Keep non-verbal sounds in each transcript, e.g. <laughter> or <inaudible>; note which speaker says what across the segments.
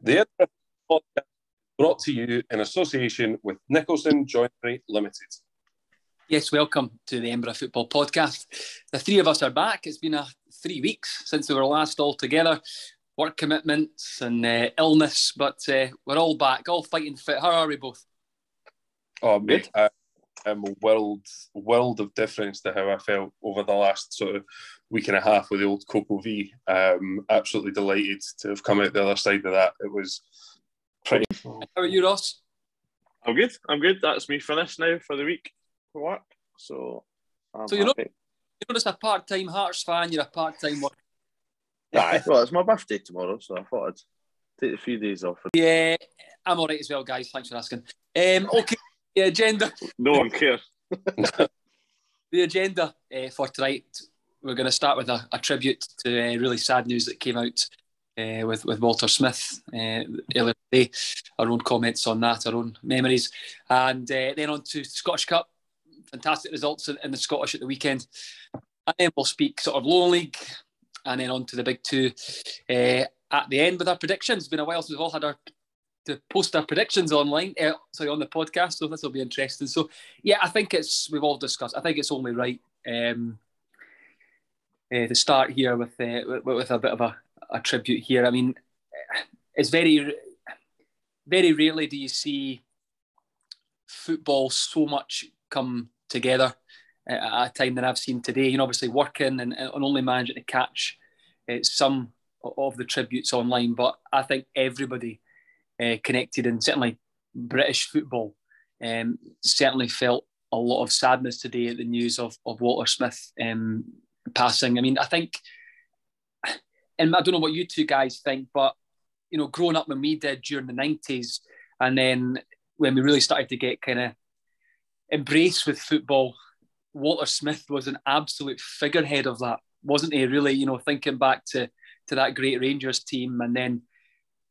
Speaker 1: The Edinburgh podcast brought to you in association with Nicholson Joinery Limited.
Speaker 2: Yes, welcome to the Edinburgh Football Podcast. The three of us are back. It's been a three weeks since we were last all together. Work commitments and uh, illness, but uh, we're all back, all fighting fit. How are we both?
Speaker 1: Oh, mate, I, am a world world of difference to how I felt over the last sort of week and a half with the old Coco V. Um, absolutely delighted to have come out the other side of that. It was pretty.
Speaker 2: How are you, Ross?
Speaker 3: I'm good. I'm good. That's me finished now for the week for work. So, I'm
Speaker 2: so you're not, you're not just a part-time Hearts fan. You're a part-time worker.
Speaker 3: Aye, well, it's my birthday tomorrow, so I thought I'd take a few days off.
Speaker 2: Yeah, I'm all right as well, guys. Thanks for asking. Um, okay, the agenda.
Speaker 3: No one cares. <laughs>
Speaker 2: The agenda uh, for tonight. We're going to start with a, a tribute to uh, really sad news that came out uh, with with Walter Smith uh, earlier today. Our own comments on that, our own memories, and uh, then on to Scottish Cup. Fantastic results in, in the Scottish at the weekend, and then we'll speak sort of lower league, and then on to the big two uh, at the end with our predictions. It's been a while since we've all had our to post our predictions online, uh, sorry, on the podcast. So this will be interesting. So yeah, I think it's we've all discussed. I think it's only right um, uh, to start here with, uh, with a bit of a, a tribute here. I mean, it's very very rarely do you see football so much come together at a time that I've seen today. You know, obviously working and, and only managing to catch uh, some of the tributes online, but I think everybody uh, connected and certainly British football um, certainly felt a lot of sadness today at the news of, of Walter Smith um, passing. I mean, I think, and I don't know what you two guys think, but you know, growing up when we did during the nineties, and then when we really started to get kind of embraced with football, Walter Smith was an absolute figurehead of that, wasn't he? Really, you know, thinking back to to that great Rangers team, and then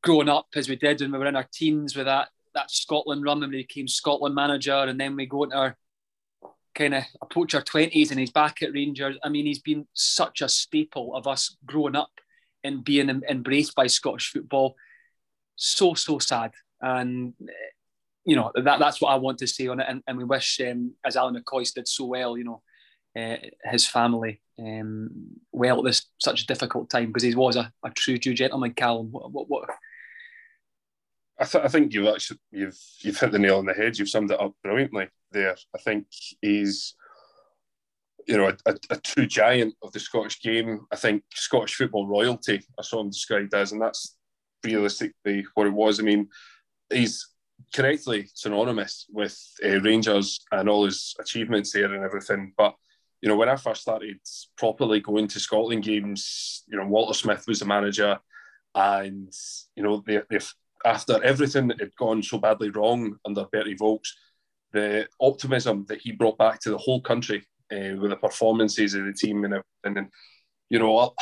Speaker 2: growing up as we did when we were in our teens with that that Scotland run when we became Scotland manager, and then we go into our kind of approach our twenties, and he's back at Rangers. I mean, he's been such a staple of us growing up and being embraced by Scottish football. So so sad, and you know that that's what I want to say on it. And, and we wish, um, as Ally McCoist did so well, you know, uh, his family um, well at this such a difficult time because he was a, a true true gentleman. Callum, what, what, what
Speaker 1: I, th- I think you've actually you've you've hit the nail on the head. You've summed it up brilliantly there. I think he's you know a, a, a true giant of the Scottish game. I think Scottish football royalty. I saw him described as, and that's realistically what it was. I mean, he's correctly synonymous with uh, Rangers and all his achievements there and everything. But you know, when I first started properly going to Scotland games, you know, Walter Smith was the manager, and you know, they, after everything that had gone so badly wrong under Berti Vogts, the optimism that he brought back to the whole country uh, with the performances of the team and and you know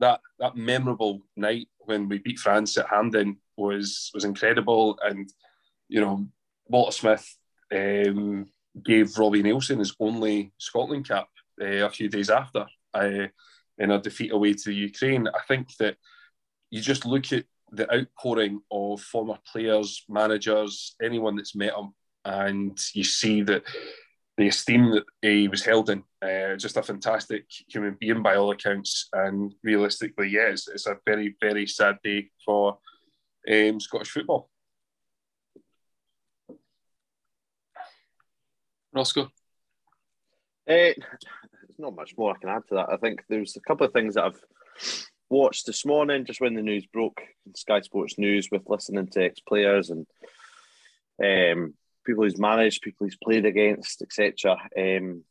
Speaker 1: that that memorable night when we beat France at Hampden was was incredible, and you know Walter Smith um, gave Robbie Neilson his only Scotland cap uh, a few days after uh, in a defeat away to Ukraine. I think that you just look at the outpouring of former players, managers, anyone that's met him, and you see that the esteem that he was held in, uh, just a fantastic human being by all accounts. And realistically, yes, yeah, it's, it's, a very, very sad day for um, Scottish football.
Speaker 2: Roscoe?
Speaker 3: Uh, not much more I can add to that. I think there's a couple of things that I've watched this morning, just when the news broke, Sky Sports News, with listening to ex players and um, people he's managed, people he's played against, etc. Um,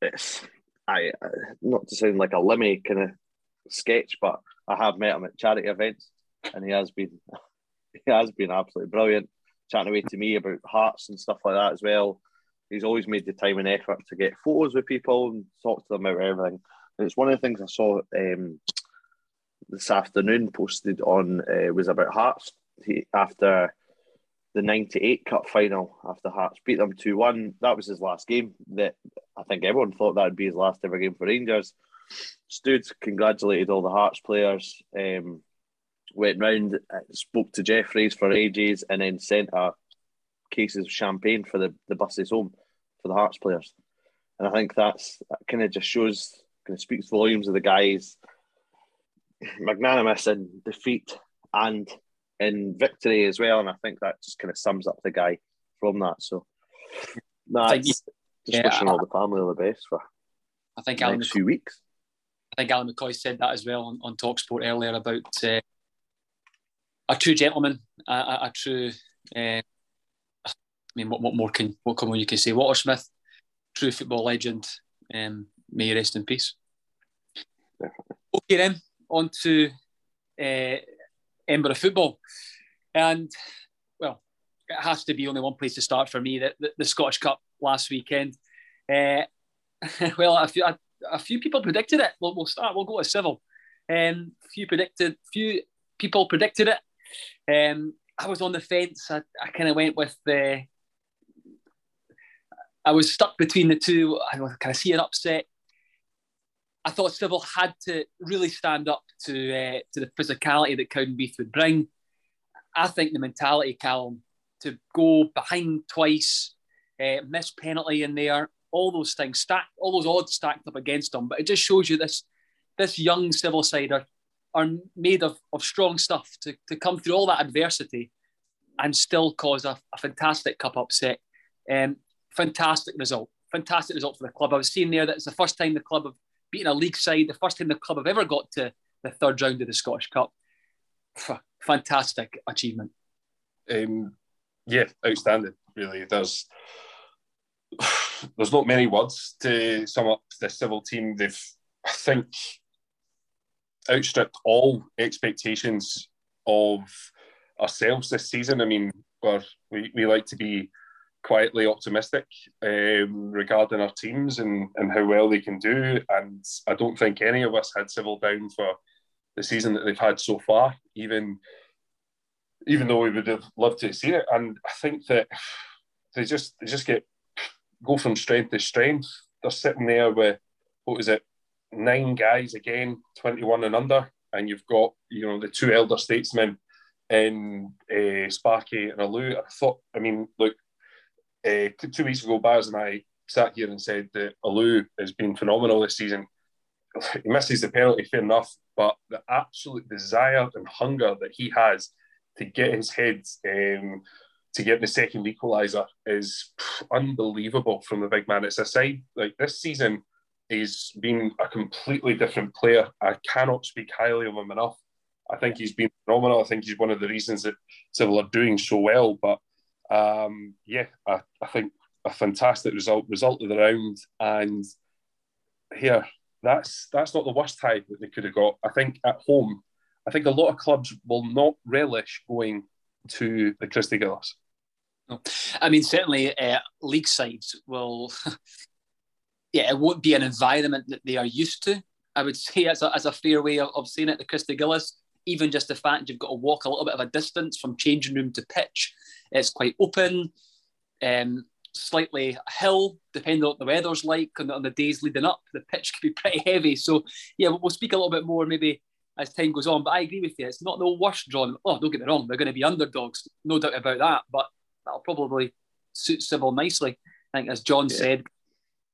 Speaker 3: it's I not to sound like a Limmy kind of sketch, but I have met him at charity events, and he has been <laughs> he has been absolutely brilliant, chatting away to me about hearts and stuff like that as well. He's always made the time and effort to get photos with people and talk to them about everything. And it's one of the things I saw um, this afternoon posted on uh, was about Hearts he, after the 98 Cup final, after Hearts beat them 2 1. That was his last game. That I think everyone thought that would be his last ever game for Rangers. Stood, congratulated all the Hearts players. Um, went round, uh, spoke to Jefferies for ages, and then sent a cases of champagne for the, the buses home for the Hearts players. And I think that's that kind of just shows, kind of speaks volumes of the guys magnanimous in defeat and in victory as well. And I think that just kind of sums up the guy from that. So that's just yeah, wishing all the family all the best for
Speaker 2: I think Alan
Speaker 3: next
Speaker 2: McCoy,
Speaker 3: few weeks.
Speaker 2: I think Ally McCoist said that as well on, on Talksport earlier about uh, a true gentleman, a, a, a true. Uh, I mean, what, what more can what more you can say? Walter Smith, true football legend. Um, may you rest in peace.
Speaker 3: Definitely.
Speaker 2: Okay, then on to uh, Edinburgh football, and well, it has to be only one place to start for me. That the, the Scottish Cup last weekend. Uh, <laughs> well, a few, a, a, few people predicted it. We'll, we'll start. We'll go to civil. Um, few predicted. Few people predicted it. Um, I was on the fence. I, I kind of went with the. I was stuck between the two. I kind of see an upset. I thought Civil had to really stand up to uh, to the physicality that Cowdenbeath would bring. I think the mentality, Callum, to go behind twice, uh, miss penalty in there, all those things stacked, all those odds stacked up against them. But it just shows you this this young Civil side are, are made of, of strong stuff to, to come through all that adversity and still cause a, a fantastic cup upset. Um, fantastic result. Fantastic result for the club. I was seeing there that it's the first time the club have beaten a league side, the first time the club have ever got to the third round of the Scottish Cup. Fantastic achievement.
Speaker 1: Um, yeah, outstanding. Really, there's there's not many words to sum up the civil team. They've, I think, outstripped all expectations of ourselves this season. I mean, we we like to be quietly optimistic um, regarding our teams and, and how well they can do. And I don't think any of us had Civil down for the season that they've had so far, even even though we would have loved to have seen it. And I think that they just they just get go from strength to strength. They're sitting there with what is it, nine guys again, twenty one and under, and you've got you know the two elder statesmen in uh, Sparky and Alou. I thought, I mean, look, uh, two weeks ago, Baz and I sat here and said that Alou has been phenomenal this season. <laughs> He misses the penalty, fair enough, but the absolute desire and hunger that he has to get his head um, to get the second equaliser is unbelievable from the big man. It's a side like this season. He's been a completely different player. I cannot speak highly of him enough. I think he's been phenomenal. I think he's one of the reasons that Civil are doing so well. But um, yeah, I, I, think a fantastic result, result of the round. And here, that's that's not the worst tie that they could have got. I think at home, I think a lot of clubs will not relish going to the Christie Gillies.
Speaker 2: I mean, certainly uh, league sides will, <laughs> yeah, it won't be an environment that they are used to. I would <laughs> say as a, as a fair way of, of saying it, the Christie Gillies, even just the fact you've got to walk a little bit of a distance from changing room to pitch, it's quite open, um, slightly hill, depending on what the weather's like and on the days leading up. The pitch can be pretty heavy. So, yeah, we'll speak a little bit more maybe as time goes on. But I agree with you. It's not the worst draw. Oh, don't get me wrong. They're going to be underdogs, no doubt about that. But that'll probably suit Civil nicely. I think, as John yeah. said,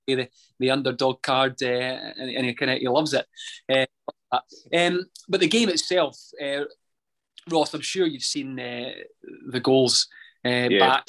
Speaker 2: the, the underdog card, uh, and, and he kind of he loves it. Uh, um, but the game itself, uh, Ross, I'm sure you've seen uh, the goals uh, yeah. back.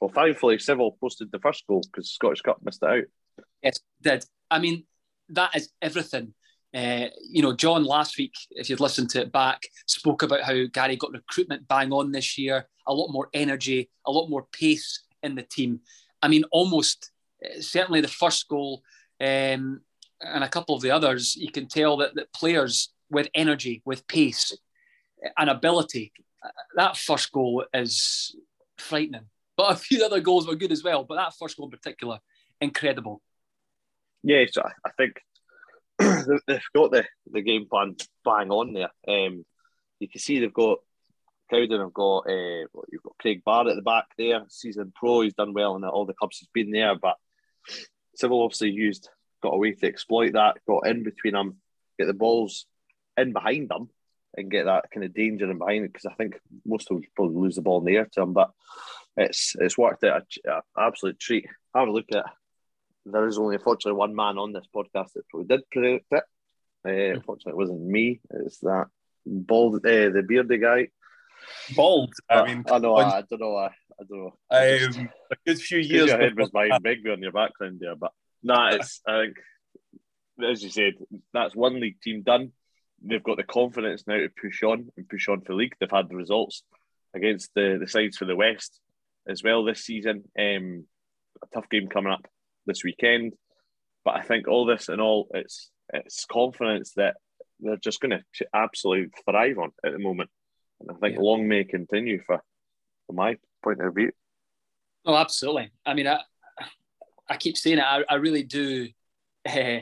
Speaker 3: Well, thankfully, Civil posted the first goal because Scottish Cup missed it out.
Speaker 2: Yes, did. I mean, that is everything uh, you know, John last week, if you'd listened to it back, spoke about how Gary got recruitment bang on this year, a lot more energy, a lot more pace in the team. I mean, almost uh, certainly the first goal um, and a couple of the others, you can tell that, that players with energy, with pace and ability, that first goal is frightening. But a few other goals were good as well. But that first goal in particular, incredible.
Speaker 3: Yeah, so I think <clears throat> they've got the, the game plan bang on there. Um, you can see they've got Cowden have got uh, you've got Craig Barr at the back there, season pro. He's done well in all the clubs he's been there, but Civil obviously used got a way to exploit that, got in between them, get the balls in behind them, and get that kind of danger in behind it because I think most of them probably lose the ball in the air to them, But it's it's worked out an absolute treat. Have a look at. There is only unfortunately one man on this podcast that probably did predict it. Uh, unfortunately, it wasn't me. It's that bald, uh, the bearded guy.
Speaker 1: Bald. I mean,
Speaker 3: I know. I, I, don't know. I, I don't know.
Speaker 1: Um, a good few years.
Speaker 3: Your head was behind Bigby on your background there, but nah, it's. I think, as you said, that's one league team done. They've got the confidence now to push on and push on for league. They've had the results against the the sides for the West as well this season. Um, a tough game coming up this weekend, but I think all this and all, it's it's confidence that they're just going to absolutely thrive on at the moment. And I think yeah. long may continue for, from my point of view.
Speaker 2: Oh, absolutely. I mean, I, I keep saying it. I, I really do. Uh,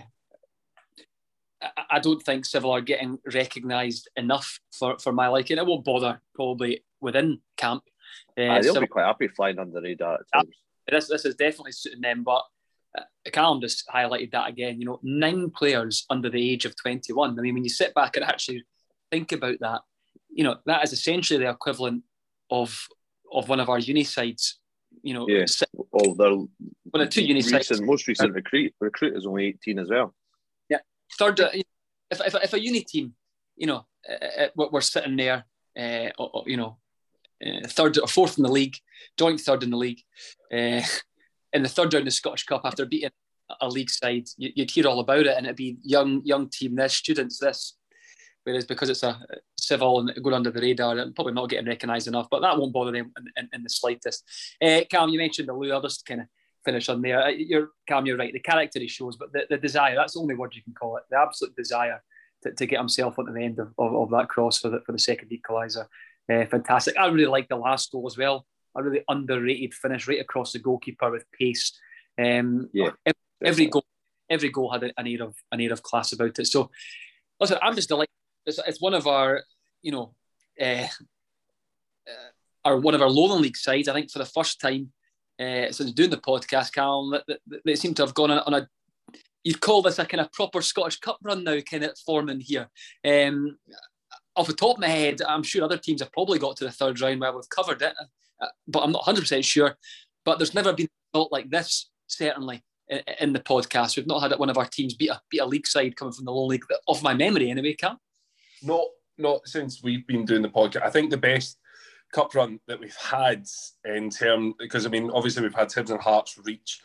Speaker 2: I don't think Civil are getting recognised enough for, for my liking. It won't bother probably within camp.
Speaker 3: Uh, they'll be quite happy flying under the radar at times.
Speaker 2: This, this is definitely suiting them, but uh, Callum just highlighted that again. You know, nine players under the age of 21. I mean, when you sit back and actually think about that, you know, that is essentially the equivalent of of one of our uni sides. You know,
Speaker 3: yeah. Well, their
Speaker 2: one of two
Speaker 3: recent. Most recent recruit recruit is only 18 as well.
Speaker 2: Yeah, third. Uh, if, if, if a uni team, you know, uh, uh we're sitting there, uh, you know, uh, third or fourth in the league, joint third in the league, uh, <laughs> in the third round of the Scottish Cup after beating a league side, you, would hear all about it, and it'd be young young team this, students this. Whereas because it's a civil and going under the radar, and probably not getting recognised enough, but that won't bother them in, in, in the slightest. Uh, Cam, you mentioned the Lou. I'll just kind of finish on there. Uh, you're Cam, you're right. The character he shows, but the, the desire—that's the only word you can call it. The absolute desire to, to get himself onto the end of, of, of that cross for the for the second equaliser. Uh, fantastic. I really like the last goal as well. A really underrated finish right across the goalkeeper with pace. Um,
Speaker 3: yeah,
Speaker 2: every, every goal, every goal had an air of an air of class about it. So, listen, I'm just delighted. It's, it's one of our, you know, uh, uh, our one of our Lowland League sides. I think for the first time uh, since doing the podcast, Callum, that, they seem to have gone on, on a you'd call this a kind of proper Scottish Cup run now, kind of forming here. Um, off the top of my head, I'm sure other teams have probably got to the third round where we've covered it, uh, but I'm not 100% sure. But there's never been a result like this, certainly, in the podcast. We've not had one of our teams beat a, beat a league side coming from the low league, of my memory anyway, Cam.
Speaker 1: Not, not since we've been doing the podcast. I think the best cup run that we've had in term, because I mean, obviously we've had Hibs and Hearts reach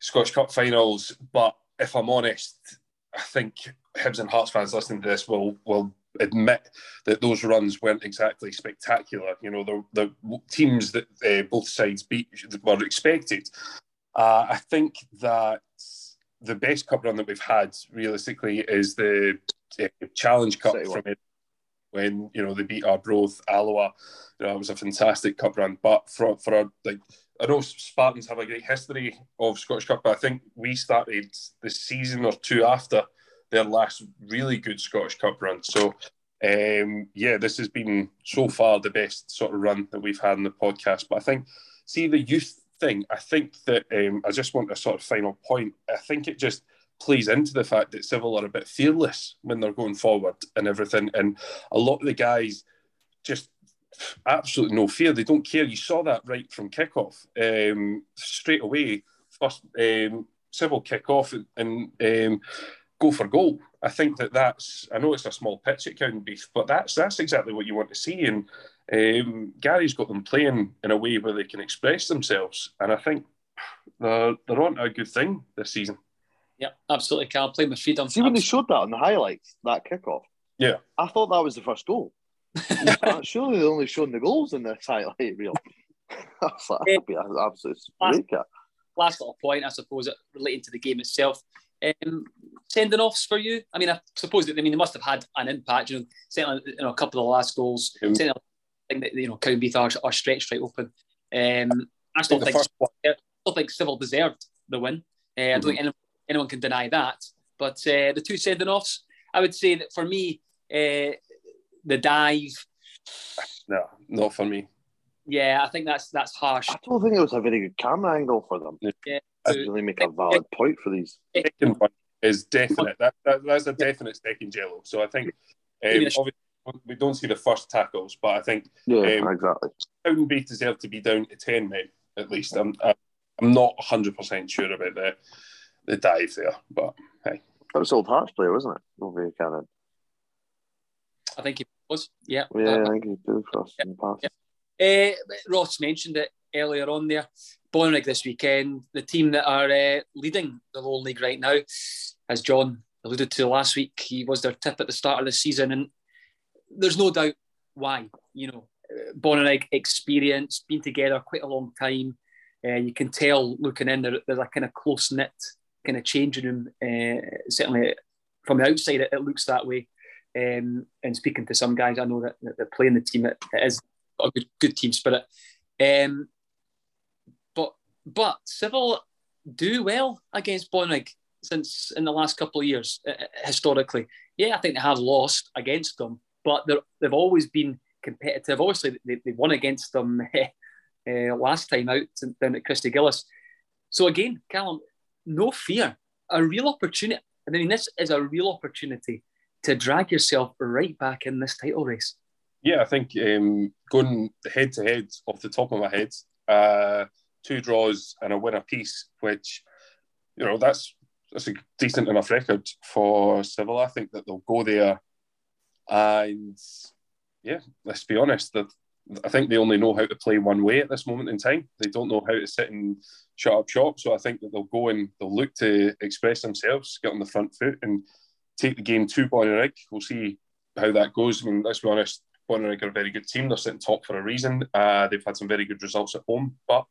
Speaker 1: Scottish Cup finals, but if I'm honest, I think Hibs and Hearts fans listening to this will will admit that those runs weren't exactly spectacular. You know, the, the teams that uh, both sides beat were expected. Uh, I think that the best cup run that we've had realistically is the uh, Challenge Cup from it when you know they beat Arbroath, Alloa. You know, it was a fantastic cup run. But for for a, like I know Spartans have a great history of Scottish Cup, but I think we started the season or two after their last really good Scottish Cup run. So, um, yeah, this has been so far the best sort of run that we've had in the podcast. But I think, see, the youth thing, I think that um, I just want a sort of final point. I think it just plays into the fact that Civil are a bit fearless when they're going forward and everything. And a lot of the guys just absolutely no fear. They don't care. You saw that right from kickoff um, straight away. First um, Civil kick off and, um, go for goal. I think that that's. I know it's a small pitch at Cowdenbeath, but that's that's exactly what you want to see. And um, Gary's got them playing in a way where they can express themselves, and I think they're they're on a good thing this season.
Speaker 2: Yeah, absolutely. Can't play with freedom.
Speaker 3: See when they showed that on the highlights, that kickoff.
Speaker 1: Yeah,
Speaker 3: I thought that was the first goal. <laughs> Surely they're only shown the goals in this highlight reel. that's <laughs> like, absolutely last,
Speaker 2: last little point, I suppose, relating to the game itself. Um, sending offs for you? I mean, I suppose that I mean they must have had an impact. You know, certainly you know a couple of the last goals. Mm. Certainly, I think that you know Cowdenbeath are, are stretched right open. Um, I still think, I still think Civil deserved the win. Uh, mm-hmm. I don't think anyone, anyone, can deny that. But uh, the two sending offs, I would say that for me, uh, the dive.
Speaker 1: No, not for me.
Speaker 2: Yeah, I think that's that's harsh. I
Speaker 3: don't think it was a very good camera angle for them.
Speaker 2: Yeah,
Speaker 3: I really make a valid point for these.
Speaker 1: Second one is definite. That, that that's a definite second jello. So I think um, obviously we don't see the first tackles, but I think
Speaker 3: yeah, um, exactly.
Speaker 1: Cowdenbeath deserved to be down to ten men at least. I'm I'm not hundred percent sure about the the dive there, but hey,
Speaker 3: that was old Hearts player, wasn't it? Over Cannon.
Speaker 2: I think he was. Yeah,
Speaker 3: yeah, I think he did for us yeah, in the past.
Speaker 2: Yeah. Uh, Ross mentioned it earlier on there. Bonnyrigg this weekend, the team that are uh, leading the Lowland League right now, as John alluded to last week, he was their tip at the start of the season, and there's no doubt why. You know, Bonnyrigg experience, been together quite a long time. Uh, you can tell looking in there, there's a kind of close knit kind of changing room. Uh, certainly from the outside, it, it looks that way. Um, and speaking to some guys, I know that, that, that play in the team, it, it is a good, good team spirit. Um, but but Civil do well against Bonnyrigg since in the last couple of years uh, historically. Yeah, I think they have lost against them, but they've always been competitive. Obviously, they, they won against them uh, <laughs> last time out down at Christie Gillies. So again, Callum, no fear, a real opportunity. I mean, this is a real opportunity to drag yourself right back in this title race.
Speaker 1: Yeah, I think um, going head to head off the top of my head, uh, two draws and a win apiece, which you know that's that's a decent enough record for Civil. I think that they'll go there, and yeah, let's be honest, that I think they only know how to play one way at this moment in time. They don't know how to sit and shut up shop. So I think that they'll go and they'll look to express themselves, get on the front foot, and take the game to Bonnyrigg. We'll see how that goes. I mean, let's be honest, Bonnyrigg are a very good team. They're sitting top for a reason. Uh, they've had some very good results at home, but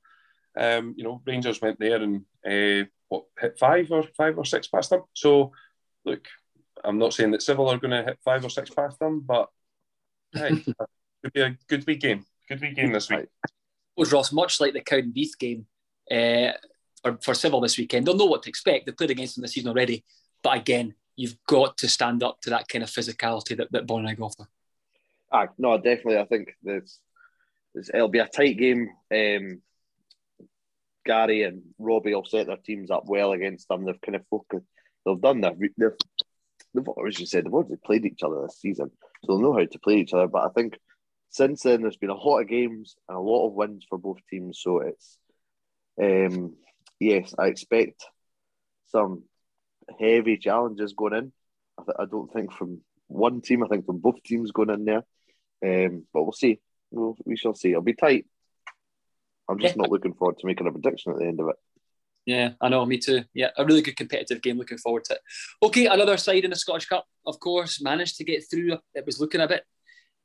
Speaker 1: um, you know, Rangers went there and uh, what hit five or five or six past them. So look, I'm not saying that Civil are going to hit five or six past them, but hey. <laughs> Could be a good wee game. Good wee game this week.
Speaker 2: Was Ross much like the Cowdenbeath game uh, for, for Civil this weekend? They'll know what to expect. They've played against them this season already. But again, you've got to stand up to that kind of physicality that, that Bonnyrigg offer.
Speaker 3: Ah, no, definitely. I think there's, there's, it'll be a tight game. Um, Gary and Robbie will set their teams up well against them. They've kind of focused. They've done that. They've, they've, as you said, they've already played each other this season, so they'll know how to play each other. But I think since then, there's been a lot of games and a lot of wins for both teams. So it's, um, yes, I expect some heavy challenges going in. I, th- I don't think from one team, I think from both teams going in there. Um, but we'll see. We'll, we shall see. It'll be tight. I'm just yeah. not looking forward to making a prediction at the end of it.
Speaker 2: Yeah, I know, me too. Yeah, a really good competitive game. Looking forward to it. Okay, another side in the Scottish Cup, of course, managed to get through. It was looking a bit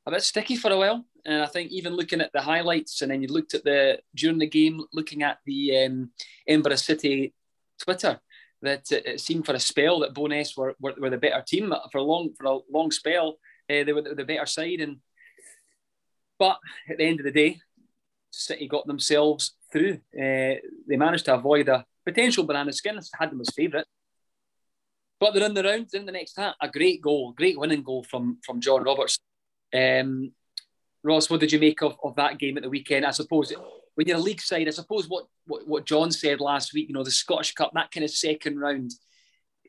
Speaker 2: a bit sticky for a while. And I think even looking at the highlights, and then you looked at the during the game, looking at the um, Edinburgh City Twitter, that it, seemed for a spell that Bo'ness were, were, were the better team for a long for a long spell. Uh, they were the, the better side, and but at the end of the day, City got themselves through. Uh, they managed to avoid a potential banana skin. Had them as favourite. But they're in the round, in the next hat. A great goal, great winning goal from from John Roberts um, Ross, what did you make of, of that game at the weekend? I suppose when you're a league side, I suppose what, what, what John said last week, you know, the Scottish Cup, that kind of second round,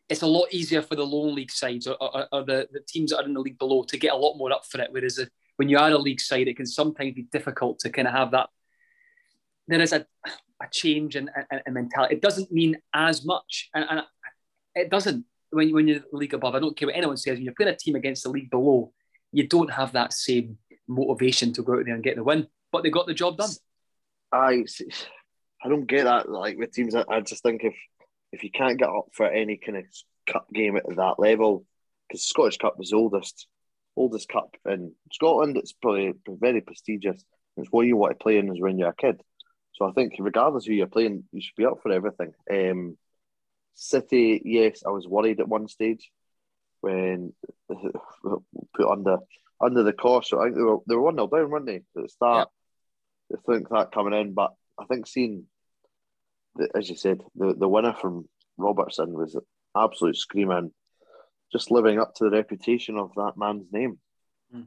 Speaker 2: it's a lot easier for the Lowland League sides or, or, or the, the teams that are in the league below to get a lot more up for it. Whereas when you are a league side, it can sometimes be difficult to kind of have that. There is a, a change in, in, in mentality. It doesn't mean as much, and, and it doesn't when, when you're the league above. I don't care what anyone says. When you're playing a team against the league below, you don't have that same motivation to go out there and get the win. But they got the job done.
Speaker 3: I, I don't get that. Like with teams, I just think if if you can't get up for any kind of cup game at that level, because Scottish Cup the oldest oldest cup in Scotland, it's probably very prestigious. It's what you want to play in is when you're a kid. So I think regardless who you're playing, you should be up for everything. Um, City, yes, I was worried at one stage when <laughs> put under under the cost. So I think they were they were one 0 down, weren't they, at the start? Yeah. I think that coming in, but I think seeing, the, as you said, the the winner from Robertson was absolute screaming, just living up to the reputation of that man's name.
Speaker 2: Hmm.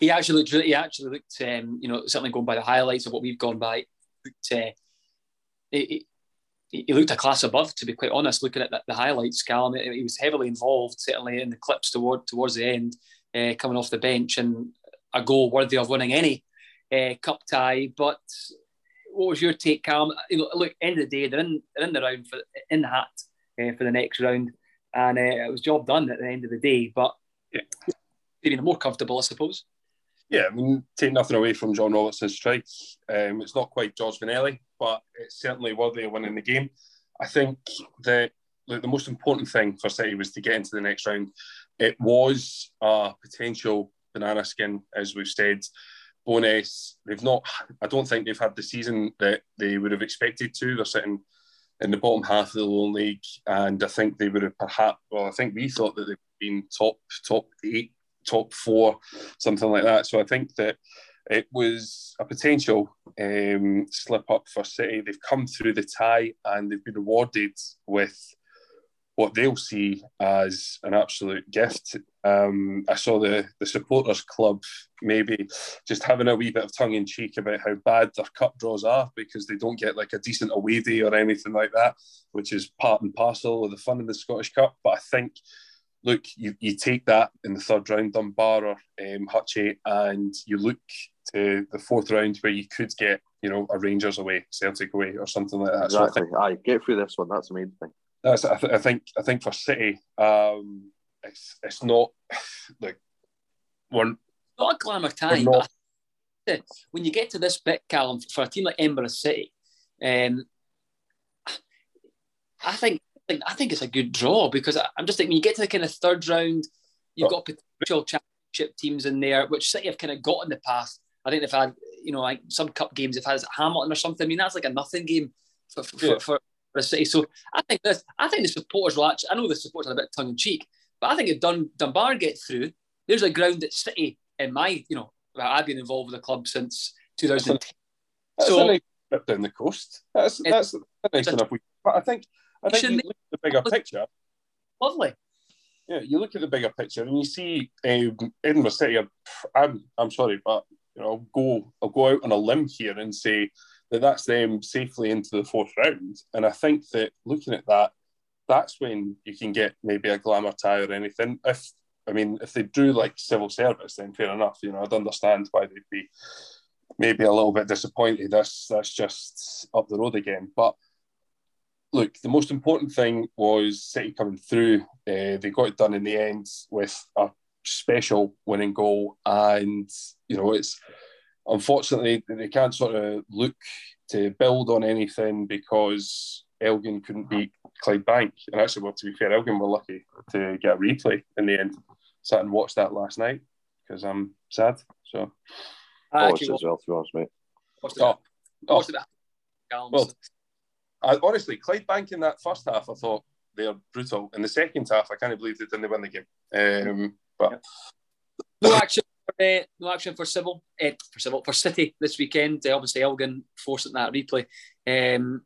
Speaker 2: He actually looked. He actually looked. Um, you know, certainly going by the highlights of what we've gone by. Looked, uh, it, he looked a class above, to be quite honest. Looking at the, the highlights, Callum, he was heavily involved, certainly in the clips toward towards the end. uh, coming off the bench and a goal worthy of winning any uh, cup tie. But what was your take, Cam? You know, look, end of the day, they're in, they're in the round for in the hat uh, for the next round, and uh, it was job done at the end of the day. But yeah. even more comfortable, I suppose.
Speaker 1: Yeah, I mean, take nothing away from John Robertson's strike. Um, it's not quite George Vanelli, but it's certainly worthy of winning the game. I think that like, the most important thing for City was to get into the next round. It was a potential banana skin, as we've said. Bo'ness, they've not, I don't think they've had the season that they would have expected to. They're sitting in the bottom half of the Lowland League, and I think they would have perhaps, well, I think we thought that they'd been top, top eight, top four, something like that. So I think that it was a potential um, slip up for City. They've come through the tie and they've been rewarded with what they'll see as an absolute gift. Um, I saw the the supporters club maybe just having a wee bit of tongue in cheek about how bad their cup draws are because they don't get like a decent away day or anything like that, which is part and parcel of the fun of the Scottish Cup. But I think, look, you, you take that in the third round, Dunbar or um, Hutchie, and you look to the fourth round where you could get, you know, a Rangers away, Celtic away, or something like that.
Speaker 3: Exactly. So I think, Aye, get through this one. That's the main thing.
Speaker 1: That's I, th- I think I think for City, um, it's it's not <sighs> like one.
Speaker 2: Not a glamour time, not... but when you get to this bit, Callum, for a team like Edinburgh City, um, I think I think it's a good draw because I, am just thinking when you get to the kind of third round, you've got potential championship teams in there, which City have kind of got in the past. I think they've had, you know, like some cup games they've had Hamilton or something. I mean, that's like a nothing game for, for, yeah. for, for City. So I think this, I think the supporters will actually, I know the supporters are a bit tongue in cheek, but I think if Dun, Dunbar get through, there's a ground that City, in my, you know, I've been involved with the club since 2010.
Speaker 1: That's so, a nice trip down the coast. That's, that's, that's nice enough. But I think, I think you look at the bigger picture.
Speaker 2: Lovely.
Speaker 1: Yeah, you look at the bigger picture and you see um, Edinburgh City. I'm, I'm sorry, but you know, I'll go, I'll go out on a limb here and say that that's them safely into the fourth round. And I think that looking at that, that's when you can get maybe a glamour tie or anything. If I mean, if they do like civil service, then fair enough. You know, I'd understand why they'd be maybe a little bit disappointed. That's that's just up the road again. But look, the most important thing was City coming through. Uh, they got it done in the end with a special winning goal, and you know it's unfortunately, they can't sort of look to build on anything because Elgin couldn't beat Clydebank. And actually, well, to be fair, Elgin were lucky to get a replay in the end. Sat and watched that last night because I'm sad. So,
Speaker 3: I watched as well, to be honest, mate.
Speaker 1: Oh, oh. Well, I, honestly, Clydebank in that first half, I thought they're brutal. In the second half, I can't believe they didn't win the game. Um, but
Speaker 2: no action uh, no action for Civil, uh, for Civil for City this weekend. Uh, obviously, Elgin forcing that replay um,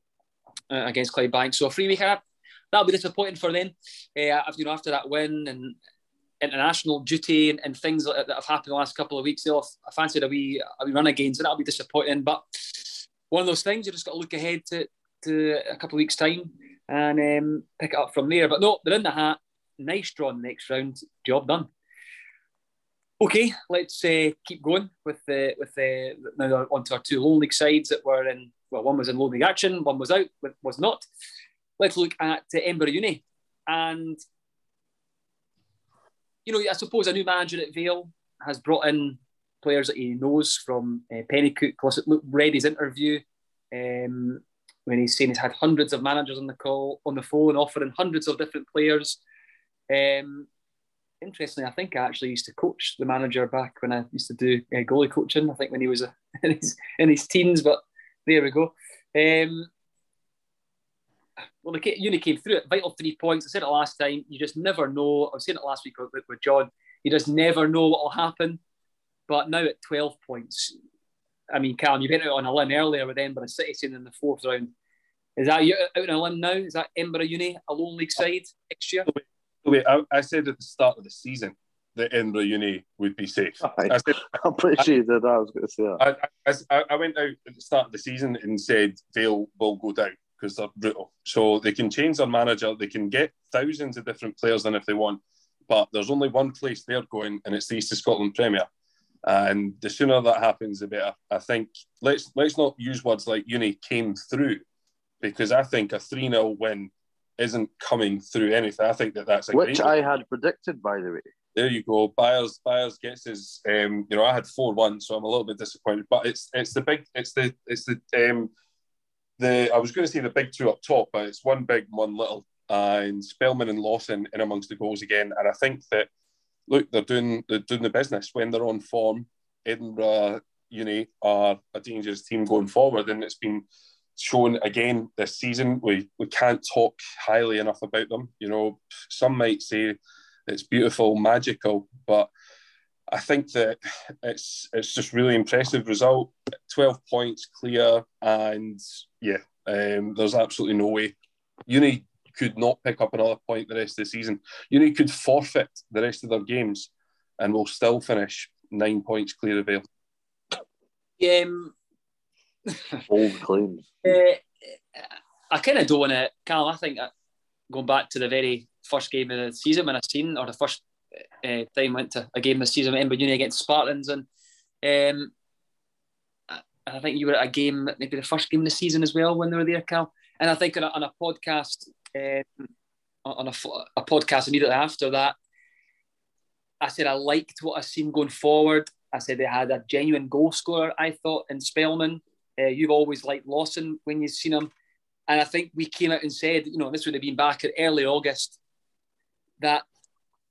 Speaker 2: uh, against Clydebank. So a free week that'll be disappointing for them. Uh, you know, after that win and international duty and, and things that have happened the last couple of weeks, they'll I fancied a wee a wee run against, and that'll be disappointing. But one of those things you just got to look ahead to to a couple of weeks time and um, pick it up from there. But no, they're in the hat. Nice draw next round. Job done. Okay, let's uh, keep going with the with the now onto our two Lowland League sides that were in. Well, one was in Lowland League action, one was out, was not. Let's look at uh, Edinburgh Uni, and you know, I suppose a new manager at Vale has brought in players that he knows from uh, Penicuik. Plus, look, read interview um, when he's saying he's had hundreds of managers on the call on the phone, offering hundreds of different players. Um, interestingly, I think I actually used to coach the manager back when I used to do uh, goalie coaching. I think when he was uh, <laughs> in, his, in his teens, but there we go. Um, well, the uni came through it. Vital three points. I said it last time. You just never know. I was saying it last week with, with John. You just never know what will happen. But now at 12 points, I mean, Callum, you went out on a limb earlier with Edinburgh City saying in the fourth round. Is that you out on a limb now? Is that Edinburgh Uni a Lowland League side next year?
Speaker 1: Oh, wait, I, I, said at the start of the season that Edinburgh Uni would be safe. <laughs> I
Speaker 3: said, I'm pretty sure that. I was going to say that.
Speaker 1: I, I, I, went out at the start of the season and said Vale will go down because they're brutal. So they can change their manager. They can get thousands of different players in if they want. but there's only one place they're going, and it's the East of Scotland Premier. And the sooner that happens, the better. I think let's let's not use words like uni came through, because I think a 3 0 win isn't coming through anything. I think that that's a
Speaker 3: which I had predicted, by the way.
Speaker 1: There you go. Byers Byers gets his. Um, you know, I had four one, so I'm a little bit disappointed. But it's it's the big. It's the it's the um, the. I was going to say the big two up top, but it's one big, one little, and Spellman and Lawson in amongst the goals again. And I think that look, they're doing they're doing the business when they're on form. Edinburgh Uni are a dangerous team going forward, and it's been shown again this season. We we can't talk highly enough about them. You know, some might say it's beautiful, magical, but I think that it's it's just really impressive result. Twelve points clear, and yeah, um, there's absolutely no way Uni could not pick up another point the rest of the season. Uni could forfeit the rest of their games, and we'll still finish nine points clear of Vale.
Speaker 2: Um,
Speaker 3: Bold claims. <laughs>
Speaker 2: Uh, I kind of don't want to, Callum. I think uh, going back to the very first game of the season when I seen, or the first uh, time I went to a game this season at Edinburgh Uni against Spartans, and um, I, I think you were at a game, maybe the first game of the season as well when they were there, Cal. And I think on a, on a podcast, um, on a, a podcast immediately after that, I said I liked what I seen going forward. I said they had a genuine goal scorer. I thought in Spellman. Uh, you've always liked Lawson when you've seen him. And I think we came out and said, you know, this would have been back in early August, that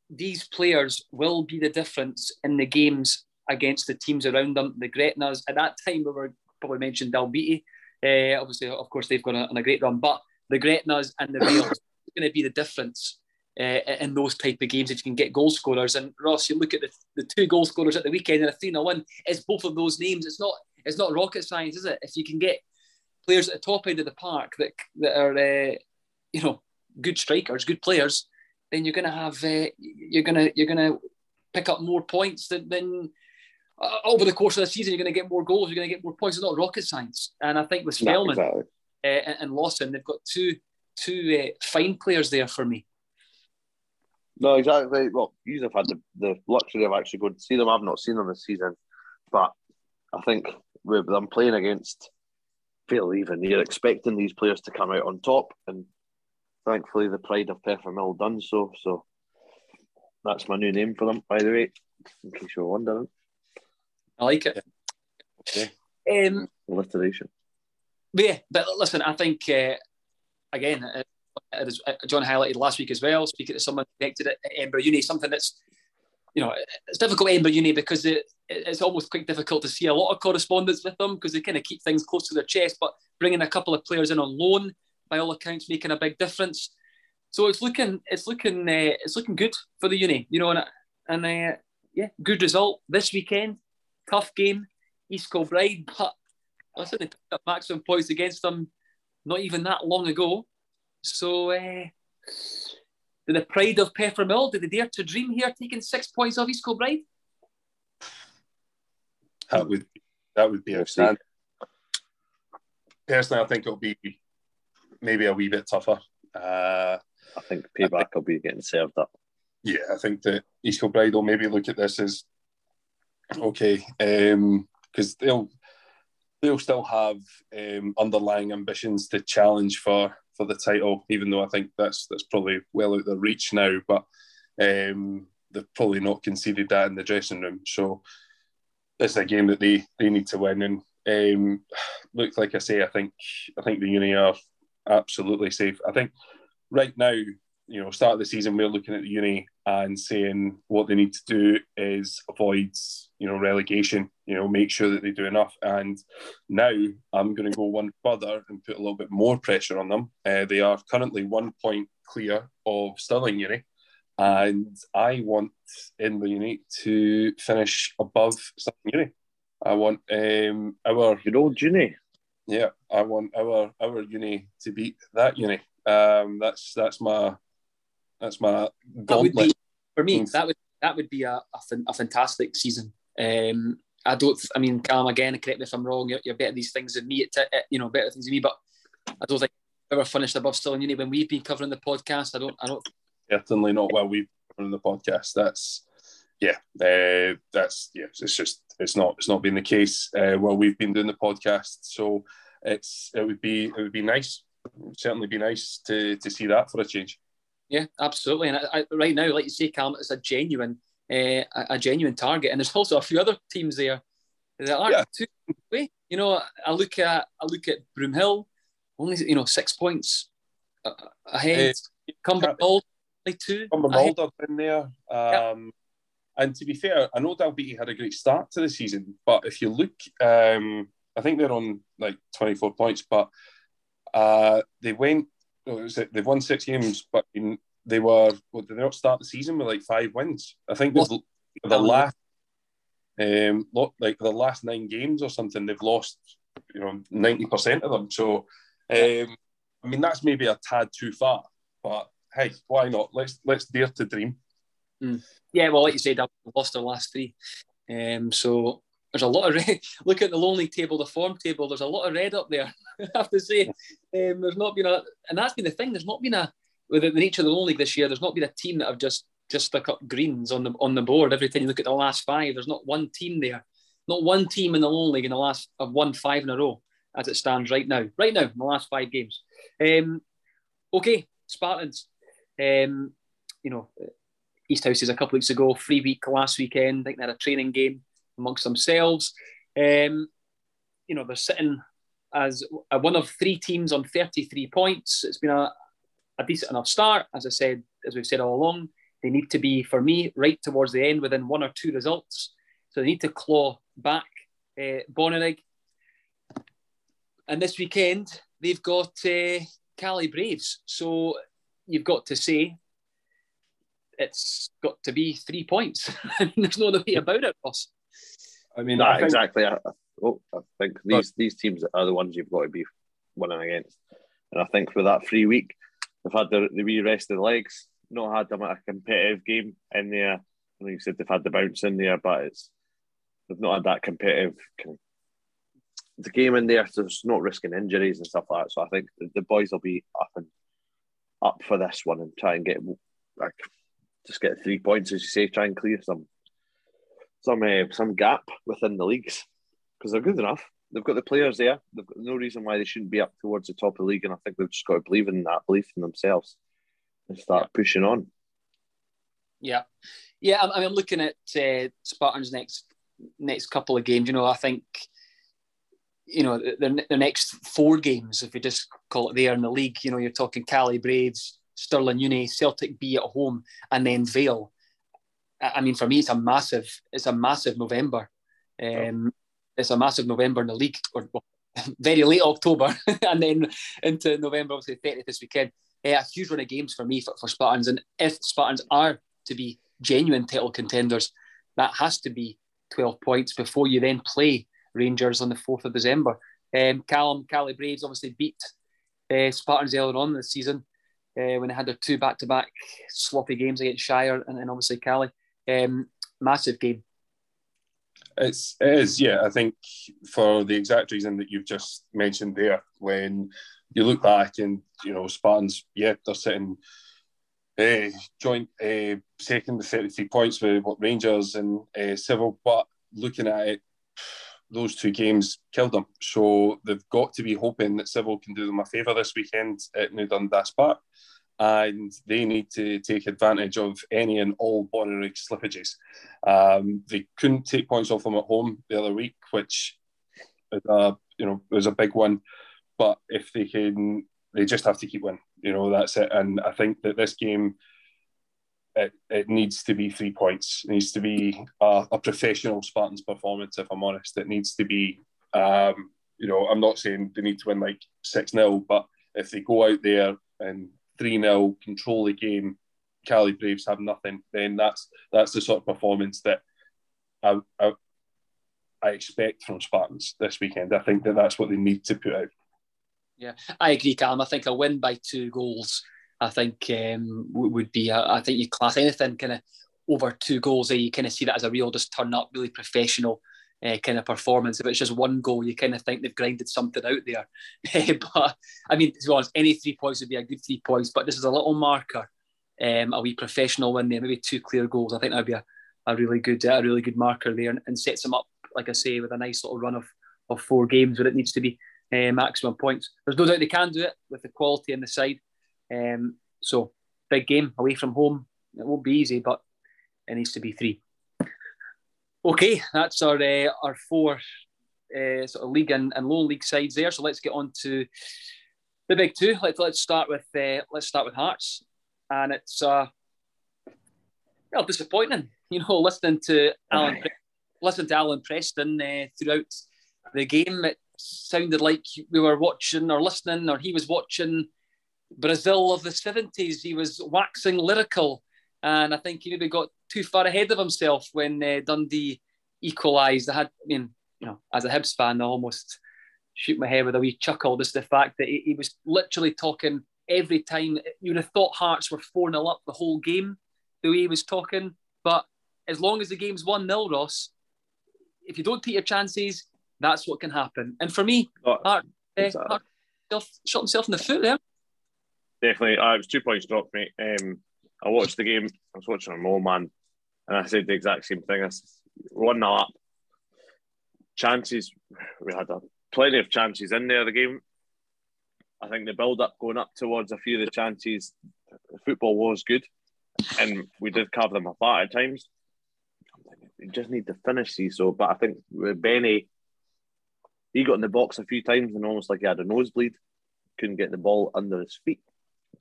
Speaker 2: these players will be the difference in the games against the teams around them. The Gretnas, at that time, we were probably mentioned Dalbeattie. Uh, obviously, of course, they've gone on a great run, but the Gretnas and the Vales are going to be the difference uh, in those type of games if you can get goal scorers. And Ross, you look at the, the two goal scorers at the weekend and a 3 0 win, it's both of those names. It's not it's not rocket science, is it? If you can get players at the top end of the park that that are uh, you know good strikers, good players, then you're going to have uh, you're going to you're going to pick up more points than, than uh, over the course of the season. You're going to get more goals. You're going to get more points. It's not rocket science. And I think with Spellman exactly. Uh, and, Lawson, they've got two two uh, fine players there for me.
Speaker 3: No, exactly. Well, you have had the, the luxury of actually going to see them. I've not seen them this season, but I think with them playing against Fail even, you're expecting these players to come out on top, and thankfully the pride of Peffermill done so. So that's my new name for them, by the way, in case you were wondering.
Speaker 2: I like it. Okay. Um,
Speaker 3: Alliteration.
Speaker 2: Yeah, but listen, I think uh, again, uh, as John highlighted last week as well, speaking to someone connected at Edinburgh Uni, something that's you know, it's difficult at Edinburgh Uni because it, it's almost quite difficult to see a lot of correspondence with them because they kind of keep things close to their chest. But bringing a couple of players in on loan, by all accounts, making a big difference. So it's looking, it's looking, uh, it's looking good for the uni, you know, and and uh, yeah, good result this weekend. Tough game, East Kilbride, but listen, they picked up maximum points against them not even that long ago. So. Uh, the pride of Peffermill, did they dare to dream here, taking six points off East Kilbride?
Speaker 1: That would that would be outstanding. Personally, I think it'll be maybe a wee bit tougher. Uh,
Speaker 3: I think payback I think, will be getting served up.
Speaker 1: Yeah, I think that East Kilbride will maybe look at this as okay, because um, they'll they'll still have um, underlying ambitions to challenge for for the title, even though I think that's that's probably well out of their reach now. But um, they've probably not conceded that in the dressing room. So it's a game that they they need to win. And um, look, like I say, I think I think the Uni are absolutely safe. I think right now you know, start of the season, we're looking at the uni and saying what they need to do is avoid, you know, relegation, you know, make sure that they do enough. And now I'm going to go one further and put a little bit more pressure on them. Uh, they are currently one point clear of Stirling Uni. And I want in the uni to finish above Stirling Uni. I want um, our
Speaker 3: your old uni.
Speaker 1: Yeah, I want our our uni to beat that uni. Um, that's that's my that's my
Speaker 2: would be, for me. That would that would be a, a, a fantastic season. Um, I don't. I mean, Callum again. Correct me if I'm wrong. You're, you're better at these things than me. At, you know, better things than me. But I don't think ever finished above Stirling Uni when we've been covering the podcast. I don't. I don't.
Speaker 1: Certainly not while we've on the podcast. That's yeah, uh, that's yeah. It's just it's not it's not been the case uh, while we've been doing the podcast. So it's it would be it would be nice. It would certainly be nice to to see that for a change.
Speaker 2: Yeah, absolutely. And I, I, right now, like you say, Cam, it's a genuine uh, a, genuine target. And there's also a few other teams there that aren't yeah. too. You know, I look at I look at Broomhill, only you know six points ahead. Uh, Cumbernauld, like two.
Speaker 1: Cumbernauld are in there. Um, yeah. And to be fair, I know Dalbeattie had a great start to the season, but if you look, um, I think they're on like 24 points, but uh, they went, they've won six games, but in, they were, well, did they not start the season with like five wins? I think they've, the last, um, like the last nine games or something, they've lost, you know, 90% of them. So, um, I mean, that's maybe a tad too far, but hey, why not? Let's let's dare to dream.
Speaker 2: Mm. Yeah, well, like you said, I've lost our last three, um, so there's a lot of red. <laughs> Look at the Lowland table, the form table. There's a lot of red up there. <laughs> I have to say, um, there's not been a, and that's been the thing. There's not been a with the nature of the Lowland this year. There's not been a team that have just just stuck up greens on the on the board. Every time you look at the last five, there's not one team there, not one team in the Lowland League in the last have won five in a row as it stands right now. Right now, in the last five games. Um, okay, Spartans. Um, you know, East House Houses a couple weeks ago, free week last weekend. I think they had a training game amongst themselves. Um, you know, they're sitting as one of three teams on 33 points. It's been a, a decent enough start. As I said, as we've said all along, they need to be, for me, right towards the end within one or two results. So they need to claw back uh, Bonnyrigg. And this weekend, they've got uh, Caley Braves. So you've got to say it's got to be three points. <laughs> There's no other way about it, Ross.
Speaker 3: I mean, I think, exactly. I, oh, I think these these teams are the ones you've got to be winning against. And I think for that free week, they've had the, the wee rest of the legs, not had them at a competitive game in there. I know you said they've had the bounce in there, but it's they've not had that competitive kind of, the game in there, so it's not risking injuries and stuff like that. So I think the, the boys will be up and up for this one and try and get like just get three points, as you say, try and clear some some uh, some gap within the leagues because they're good enough. They've got the players there. They've got no reason why they shouldn't be up towards the top of the league, and I think they've just got to believe in that belief in themselves and start pushing on.
Speaker 2: Yeah, yeah. I mean, I'm looking at uh, Spartans next next couple of games. You know, I think you know the, the next four games, if you just call it there in the league, you know, you're talking Caley Braves, Stirling Uni, Celtic B at home, and then Vale. I mean, for me, it's a massive, it's a massive November. Um, it's a massive November in the league, or well, <laughs> very late October, <laughs> and then into November, obviously, 30th this weekend. Uh, a huge run of games for me for, for Spartans. And if Spartans are to be genuine title contenders, that has to be 12 points before you then play Rangers on the 4th of December. Um, Callum, Caley Braves obviously beat uh, Spartans earlier on the season uh, when they had their two back-to-back sloppy games against Shire and, and obviously Caley. Um, massive game.
Speaker 1: It's it is, yeah. I think for the exact reason that you've just mentioned there, when you look back and you know Spartans, yeah, they're sitting uh, joint uh, second with 33 points with what Rangers and uh, Civil, but looking at it, those two games killed them. So they've got to be hoping that Civil can do them a favour this weekend at New Dundas Park. And they need to take advantage of any and all Bonnyrigg slippages. Um, they couldn't take points off them at home the other week, which is a, you know was a big one. But if they can, they just have to keep winning. You know that's it. And I think that this game it, it needs to be three points. It needs to be a, a professional Spartans performance, if I'm honest. It needs to be, um, you know, I'm not saying they need to win like 6 0, but if they go out there and 3 0, control the game, Caley Braves have nothing, then that's that's the sort of performance that I, I, I expect from Spartans this weekend. I think that that's what they need to put out.
Speaker 2: Yeah, I agree, Cam. I think a win by two goals I think um, would be. I think you class anything kind of over two goals. Eh, you kind of see that as a real just turn up, really professional uh, kind of performance. If it's just one goal, you kind of think they've grinded something out there. <laughs> but I mean, to be honest, any three points would be a good three points. But this is a little marker um, a wee professional win there, maybe two clear goals. I think that'd be a, a really good a really good marker there, and, and sets them up, like I say, with a nice little run of of four games where it needs to be uh, maximum points. There's no doubt they can do it with the quality in the side. Um, so big game away from home. It won't be easy, but it needs to be three. Okay, that's our uh, our four uh, sort of league and, and low league sides there. So let's get on to the big two. Let's let's start with uh, let's start with Hearts, and it's uh, well disappointing. <laughs> You know, listening to Alan, listen to Alan Preston uh, throughout the game, it sounded like we were watching or listening, or he was watching Brazil of the seventies. He was waxing lyrical, and I think he maybe got too far ahead of himself when uh, Dundee equalised. I had, I mean, you know, as a Hibs fan, I almost shoot my head with a wee chuckle. Just the fact that he, he was literally talking every time. You would have thought Hearts were 4 0 up the whole game, the way he was talking. But as long as the game's 1 0, Ross, if you don't take your chances, that's what can happen. And for me, oh, Hart, uh, Hart shot himself in the foot there.
Speaker 3: Definitely. Uh, it was two points dropped, mate. Um, I watched the game. I was watching a Mo man, and I said the exact same thing. I said, one up. Chances, we had a, plenty of chances in there. The game, I think the build up going up towards a few of the chances, the football was good, and we did carve them apart at times. We just need to finish these. So, but I think with Benny, he got in the box a few times and almost like he had a nosebleed, couldn't get the ball under his feet.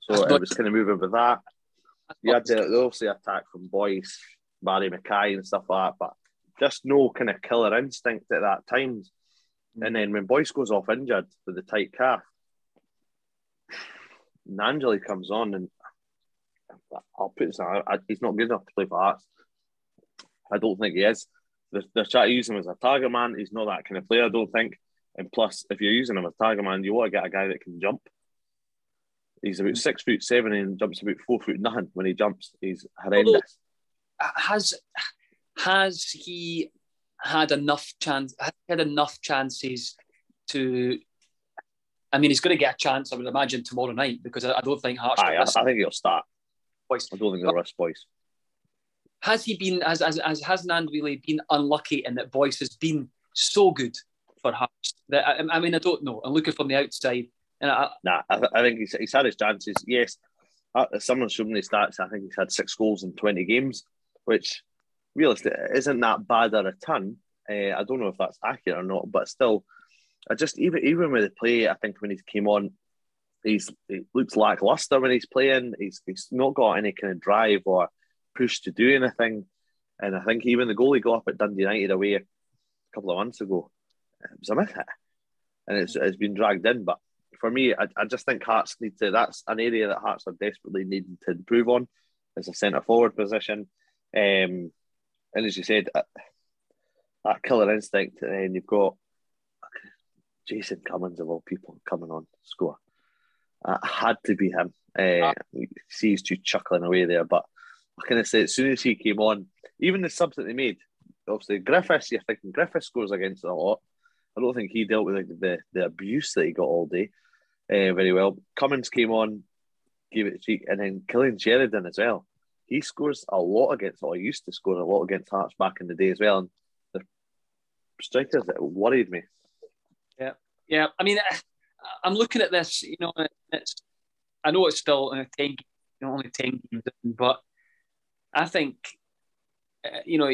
Speaker 3: So it was kind of moving with that. You had the, obviously attack from Boyce, Barrie McKay, and stuff like that, but just no kind of killer instinct at that times. And then when Boyce goes off injured with the tight calf, Gnanduillet comes on and I'll put this on, he's not good enough to play for Hearts. I don't think he is. They're, they're trying to use him as a target man. He's not that kind of player, I don't think. And plus, if you're using him as a target man, you want to get a guy that can jump. He's about six foot seven and jumps about four foot nothing when he jumps. He's horrendous.
Speaker 2: Although, uh, has has he had enough chance? Had enough chances to? I mean, he's going to get a chance. I would imagine tomorrow night because I, I don't think Hearts.
Speaker 3: Aye, I, I, think he'll start. Boyce. I don't think he'll risk Boyce.
Speaker 2: Has he been? Has has, has, has really been unlucky in that Boyce has been so good for Hearts? That I, I mean, I don't know. I'm looking from the outside. And I,
Speaker 3: nah, I, th- I think he's, he's had his chances. Yes, uh, someone showed me the stats. I think he's had six goals in 20 games, which realistically isn't that bad at a ton. Uh, I don't know if that's accurate or not, but still, I just even even with the play, I think when he came on, he's he looks lackluster when he's playing. He's he's not got any kind of drive or push to do anything. And I think even the goal he got up at Dundee United away a couple of months ago, it was a myth and it's, it's been dragged in. But for me, I, I just think Hearts need to. That's an area that Hearts are desperately needing to improve on as a centre forward position. Um, and as you said, uh, that killer instinct, and then you've got Jason Cummings of all people coming on score. Uh, had to be him. Uh, see, he's too chuckling away there, but I of say as soon as he came on, even the subs that they made, obviously Griffiths, you're thinking Griffiths scores against a lot. I don't think he dealt with the, the, the abuse that he got all day uh, very well. Cummings came on, gave it a cheek, and then Cillian Sheridan as well. He scores a lot against, or used to score a lot against Hearts back in the day as well. And the strikers that worried me.
Speaker 2: Yeah, yeah. I mean, I'm looking at this. You know, it's. I know it's still ten, only ten games, but I think, uh, you know,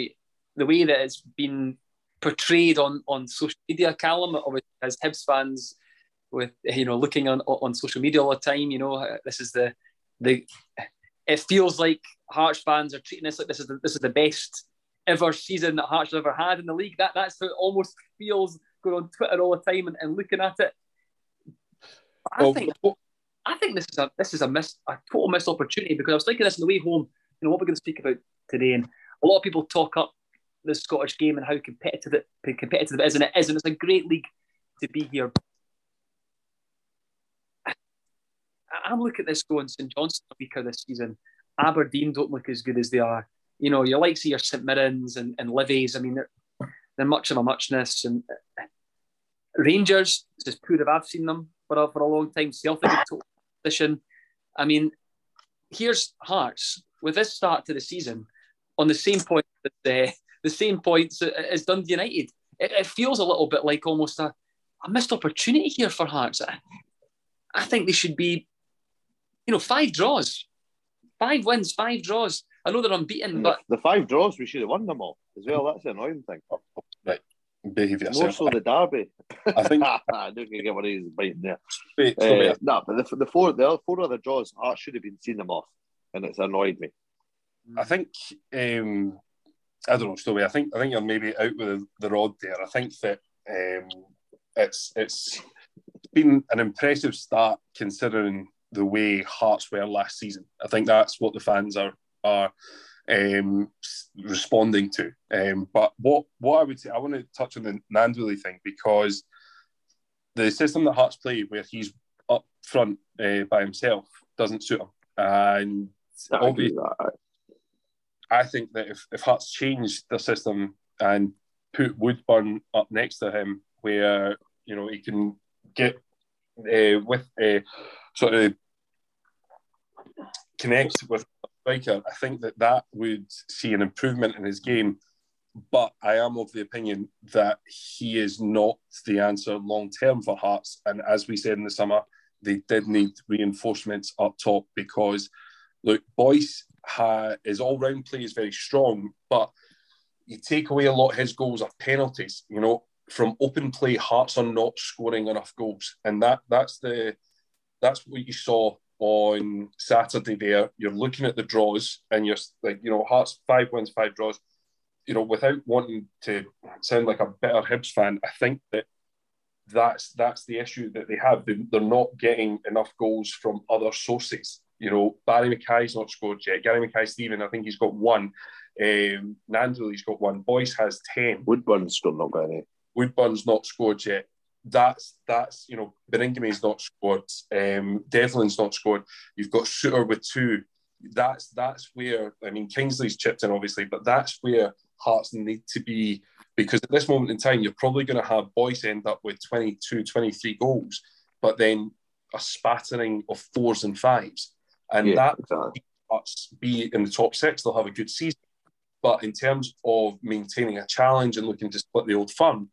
Speaker 2: the way that it's been portrayed on on social media, Callum, as Hibs fans, with you know looking on on social media all the time. You know, uh, this is the the. It feels like Hearts fans are treating this like this is the, this is the best ever season that Hearts ever had in the league. That that's how it almost feels going on Twitter all the time and, and looking at it. I well, think I think this is a this is a miss a total missed opportunity because I was thinking this on the way home. You know what we're going to speak about today, and a lot of people talk up the Scottish game and how competitive it competitive it is, and it is, and it's a great league to be here. I'm looking at this going St Johnstone weaker this season. Aberdeen don't look as good as they are. You know, you like to see your St Mirrens and, and Livies. I mean, they're, they're much of a muchness. And uh, Rangers, as poor as I've seen them for a, for a long time. Celtic position. I mean, here's Hearts with this start to the season on the same point that the, the same points as Dundee United. It, it, feels a little bit like almost a, a missed opportunity here for Hearts. I, I think they should be, you know, five draws, five wins, five draws. I know they're unbeaten, but
Speaker 3: the, the five draws we should have won them all as well. That's the annoying thing.
Speaker 1: Right, behave yourself.
Speaker 3: More so the derby.
Speaker 1: I think <laughs>
Speaker 3: I don't get what he's biting there. Wait, uh, no, but the, the four the four other draws, Hearts should have been seeing them off, and it's annoyed me.
Speaker 1: I think um, I don't know, Story. I think I think you're maybe out with the rod there. I think that um, it's it's been an impressive start considering the way Hearts were last season. I think that's what the fans are are um, responding to. Um, but what what I would say, I want to touch on the Gnanduillet thing because the system that Hearts play, where he's up front uh, by himself, doesn't suit him. And obviously, I think that if, if Hearts changed the system and put Woodburn up next to him, where you know he can get uh, with a uh, sort of connect with striker, I think that that would see an improvement in his game. But I am of the opinion that he is not the answer long term for Hearts. And as we said in the summer, they did need reinforcements up top because look, Boyce ha, his all round play is very strong, but you take away a lot of his goals are penalties. You know, from open play, Hearts are not scoring enough goals, and that that's the that's what you saw on Saturday. There, you're looking at the draws, and you're like, you know, Hearts five wins, five draws. You know, without wanting to sound like a bitter Hibs fan, I think that that's that's the issue that they have. They, they're not getting enough goals from other sources. You know, Barrie McKay's not scored yet. Gary Mackay-Steven, I think he's got one. Um, Gnanduillet's got one. Boyce has 10.
Speaker 3: Woodburn's still not got any.
Speaker 1: Woodburn's not scored yet. That's, that's you know, Baningime's not scored. Um, Devlin's not scored. You've got Souttar with two. That's that's where, I mean, Kingsley's chipped in, obviously, but that's where Hearts need to be because at this moment in time, you're probably going to have Boyce end up with 22, 23 goals, but then a spattering of fours and fives. And yeah, that exactly. be in the top six, they'll have a good season. But in terms of maintaining a challenge and looking to split the old firm,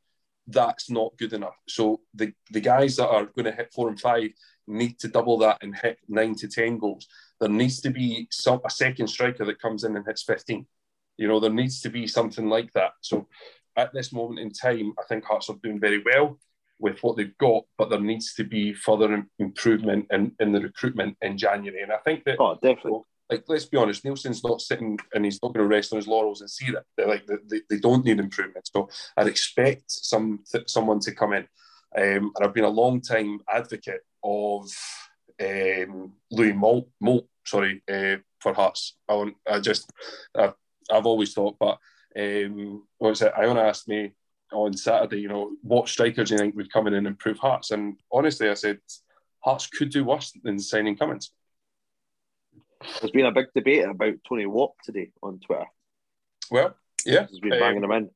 Speaker 1: that's not good enough. So the, the guys that are going to hit four and five need to double that and hit nine to 10 goals. There needs to be some, a second striker that comes in and hits 15. You know, there needs to be something like that. So at this moment in time, I think Hearts are doing very well with what they've got, but there needs to be further improvement in, in the recruitment in January. And I think that,
Speaker 3: oh, definitely.
Speaker 1: Like, let's be honest, Neilson's not sitting and he's not going to rest on his laurels and see that they're like they, they don't need improvement. So I'd expect some someone to come in. Um, and I've been a long time advocate of um, Louis Moult, Moult sorry, uh, for Hearts. I, I just, I've, I've always thought, but um, what's it? Iona asked me on Saturday, you know, what strikers do you think would come in and improve Hearts? And honestly, I said Hearts could do worse than signing Cummings.
Speaker 3: There's been a big debate about Tony Watt today on Twitter.
Speaker 1: Well, yeah,
Speaker 3: he's been banging um, him in.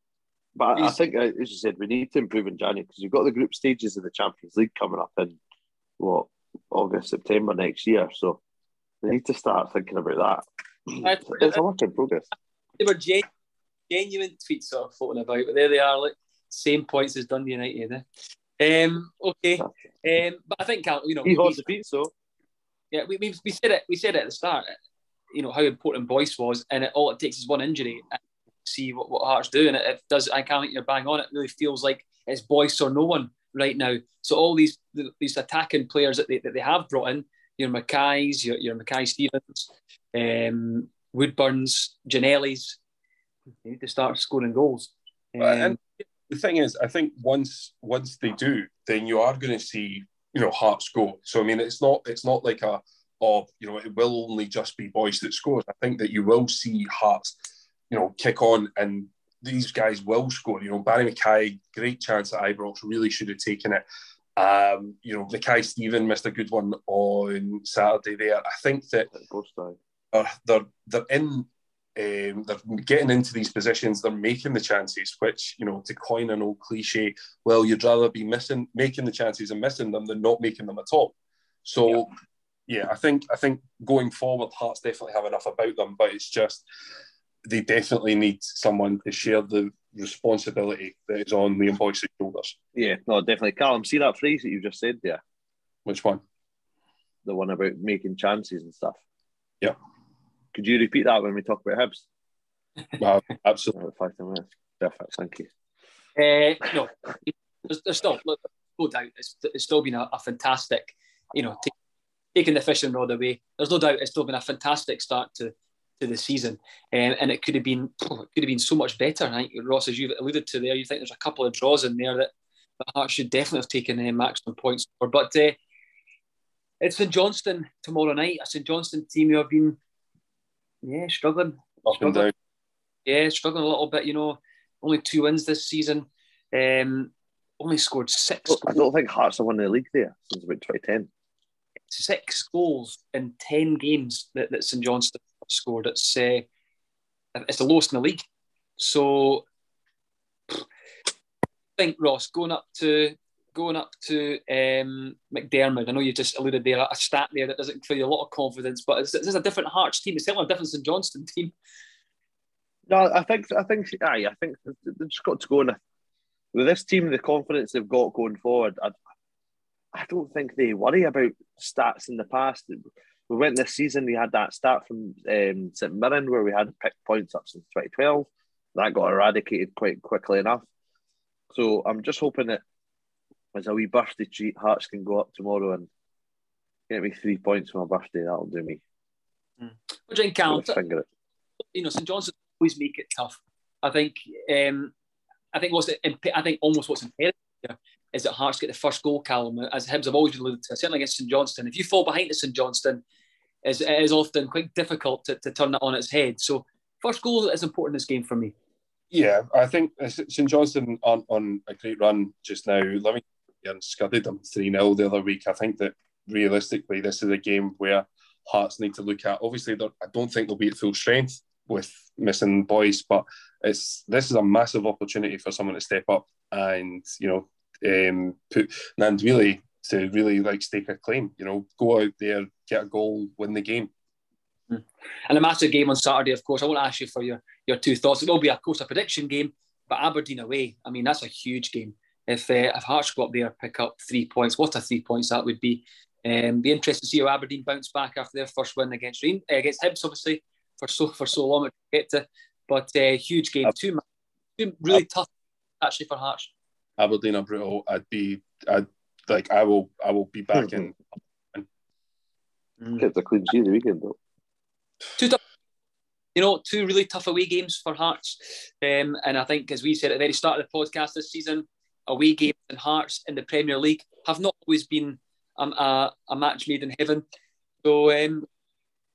Speaker 3: But I think, uh, as you said, we need to improve in January because we've got the group stages of the Champions League coming up in what August, September next year. So we need to start thinking about that. It's a work in progress.
Speaker 2: They were genuine tweets sort of floating about, but there they are, like same points as Dundee United. Eh? Um, okay, um, but I think you know
Speaker 3: he holds the beat, so
Speaker 2: yeah, we, we, we said it. We said it at the start. You know how important Boyce was, and it, all it takes is one injury. And see what, what Hearts do, and it, it does. I can't you're bang on. It really feels like it's Boyce or no one right now. So all these these attacking players that they, that they have brought in, your McKay's, your, your Mackay-Stevens, um, Woodburns, Ginnelly's, they need to start scoring goals.
Speaker 1: Um, and the thing is, I think once once they do, then you are going to see you know Hearts go. So I mean, it's not it's not like a of you know it will only just be Boyce that scores. I think that you will see Hearts you know kick on and these guys will score. You know, Barrie McKay, great chance at Ibrox, really should have taken it. Um, you know, Mackay-Steven missed a good one on Saturday there. I think that uh, they're, they're in um, they're getting into these positions, they're making the chances, which, you know, to coin an old cliche, well, you'd rather be missing, making the chances and missing them than not making them at all. So, yeah, I think I think going forward, Hearts definitely have enough about them, but it's just they definitely need someone to share the responsibility that is on Liam Boyce's shoulders.
Speaker 3: Yeah, no, definitely. Callum, see that phrase that you just said there?
Speaker 1: Which one?
Speaker 3: The one about making chances and stuff.
Speaker 1: Yeah.
Speaker 3: Could you repeat that when we talk about Hibs? <laughs>
Speaker 1: Well, absolutely.
Speaker 3: Five minutes. Perfect. Thank you.
Speaker 2: Uh, no, there's, there's still look, no doubt. It's, it's still been a, a fantastic, you know, t- taking the fishing rod away. There's no doubt it's still been a fantastic start to to the season, um, and it could have been <clears throat> it could have been so much better. I think Ross, as you've alluded to there, you think there's a couple of draws in there that, that Hearts should definitely have taken uh, maximum points for. But uh, it's St Johnstone tomorrow night. A St Johnstone team who have been, yeah, struggling.
Speaker 1: Up and down.
Speaker 2: Yeah, struggling a little bit. You know, only two wins this season. Um, only scored six.
Speaker 3: I don't think Hearts have won the league there since about 2010.
Speaker 2: Six goals in ten games that, that St Johnstone scored. It's uh, it's the lowest in the league. So I think Ross going up to going up to um, McDiarmid. I know you just alluded there a stat there that doesn't give you a lot of confidence, but it's, it's a different Hearts team. It's certainly a different St Johnstone team.
Speaker 3: No, I think I think aye, I think they've just got to go in with this team, the confidence they've got going forward. I, I don't think they worry about stats in the past. We went this season, we had that stat from um, St Mirren where we had picked points up since 2012. That got eradicated quite quickly enough. So I'm just hoping that as a wee birthday treat, Hearts can go up tomorrow and get me three points for my birthday. That'll do me.
Speaker 2: Mm. What do you count?
Speaker 3: Finger it.
Speaker 2: You know, St Johnstone always make it tough. I think. Um, I think what's I think almost what's imperative here is that Hearts get the first goal, Callum, as Hibs have always been alluded to, certainly against St Johnstone. If you fall behind to St Johnstone, is it is often quite difficult to, to turn that on its head. So first goal is important in this game for me.
Speaker 1: Yeah, I think St Johnstone on, on a great run just now. Livingston scudded them 3 0 the other week. I think that realistically, this is a game where Hearts need to look at. Obviously, I don't think they'll be at full strength with missing Boyce, but it's this is a massive opportunity for someone to step up and you know um, put and really to really like stake a claim. You know, go out there, get a goal, win the game.
Speaker 2: Hmm. And a massive game on Saturday, of course. I won't ask you for your, your two thoughts. It will be, of course, a prediction game, but Aberdeen away. I mean, that's a huge game. If uh, if Hearts go up there, pick up three points, what a three points that would be. Um, be interested to see how Aberdeen bounce back after their first win against Rain, uh, against Hibs, obviously for so for so long to get to. But uh, huge game, two, two really tough actually for Hearts.
Speaker 1: Aberdeen are brutal. I'd be, I'd like, I will, I will be back in. <laughs>
Speaker 3: Mm. Kept a clean sheet the weekend though.
Speaker 2: Two tough, you know, two really tough away games for Hearts, um, and I think as we said at the very start of the podcast this season, away games and Hearts in the Premier League have not always been um, a, a match made in heaven. So um,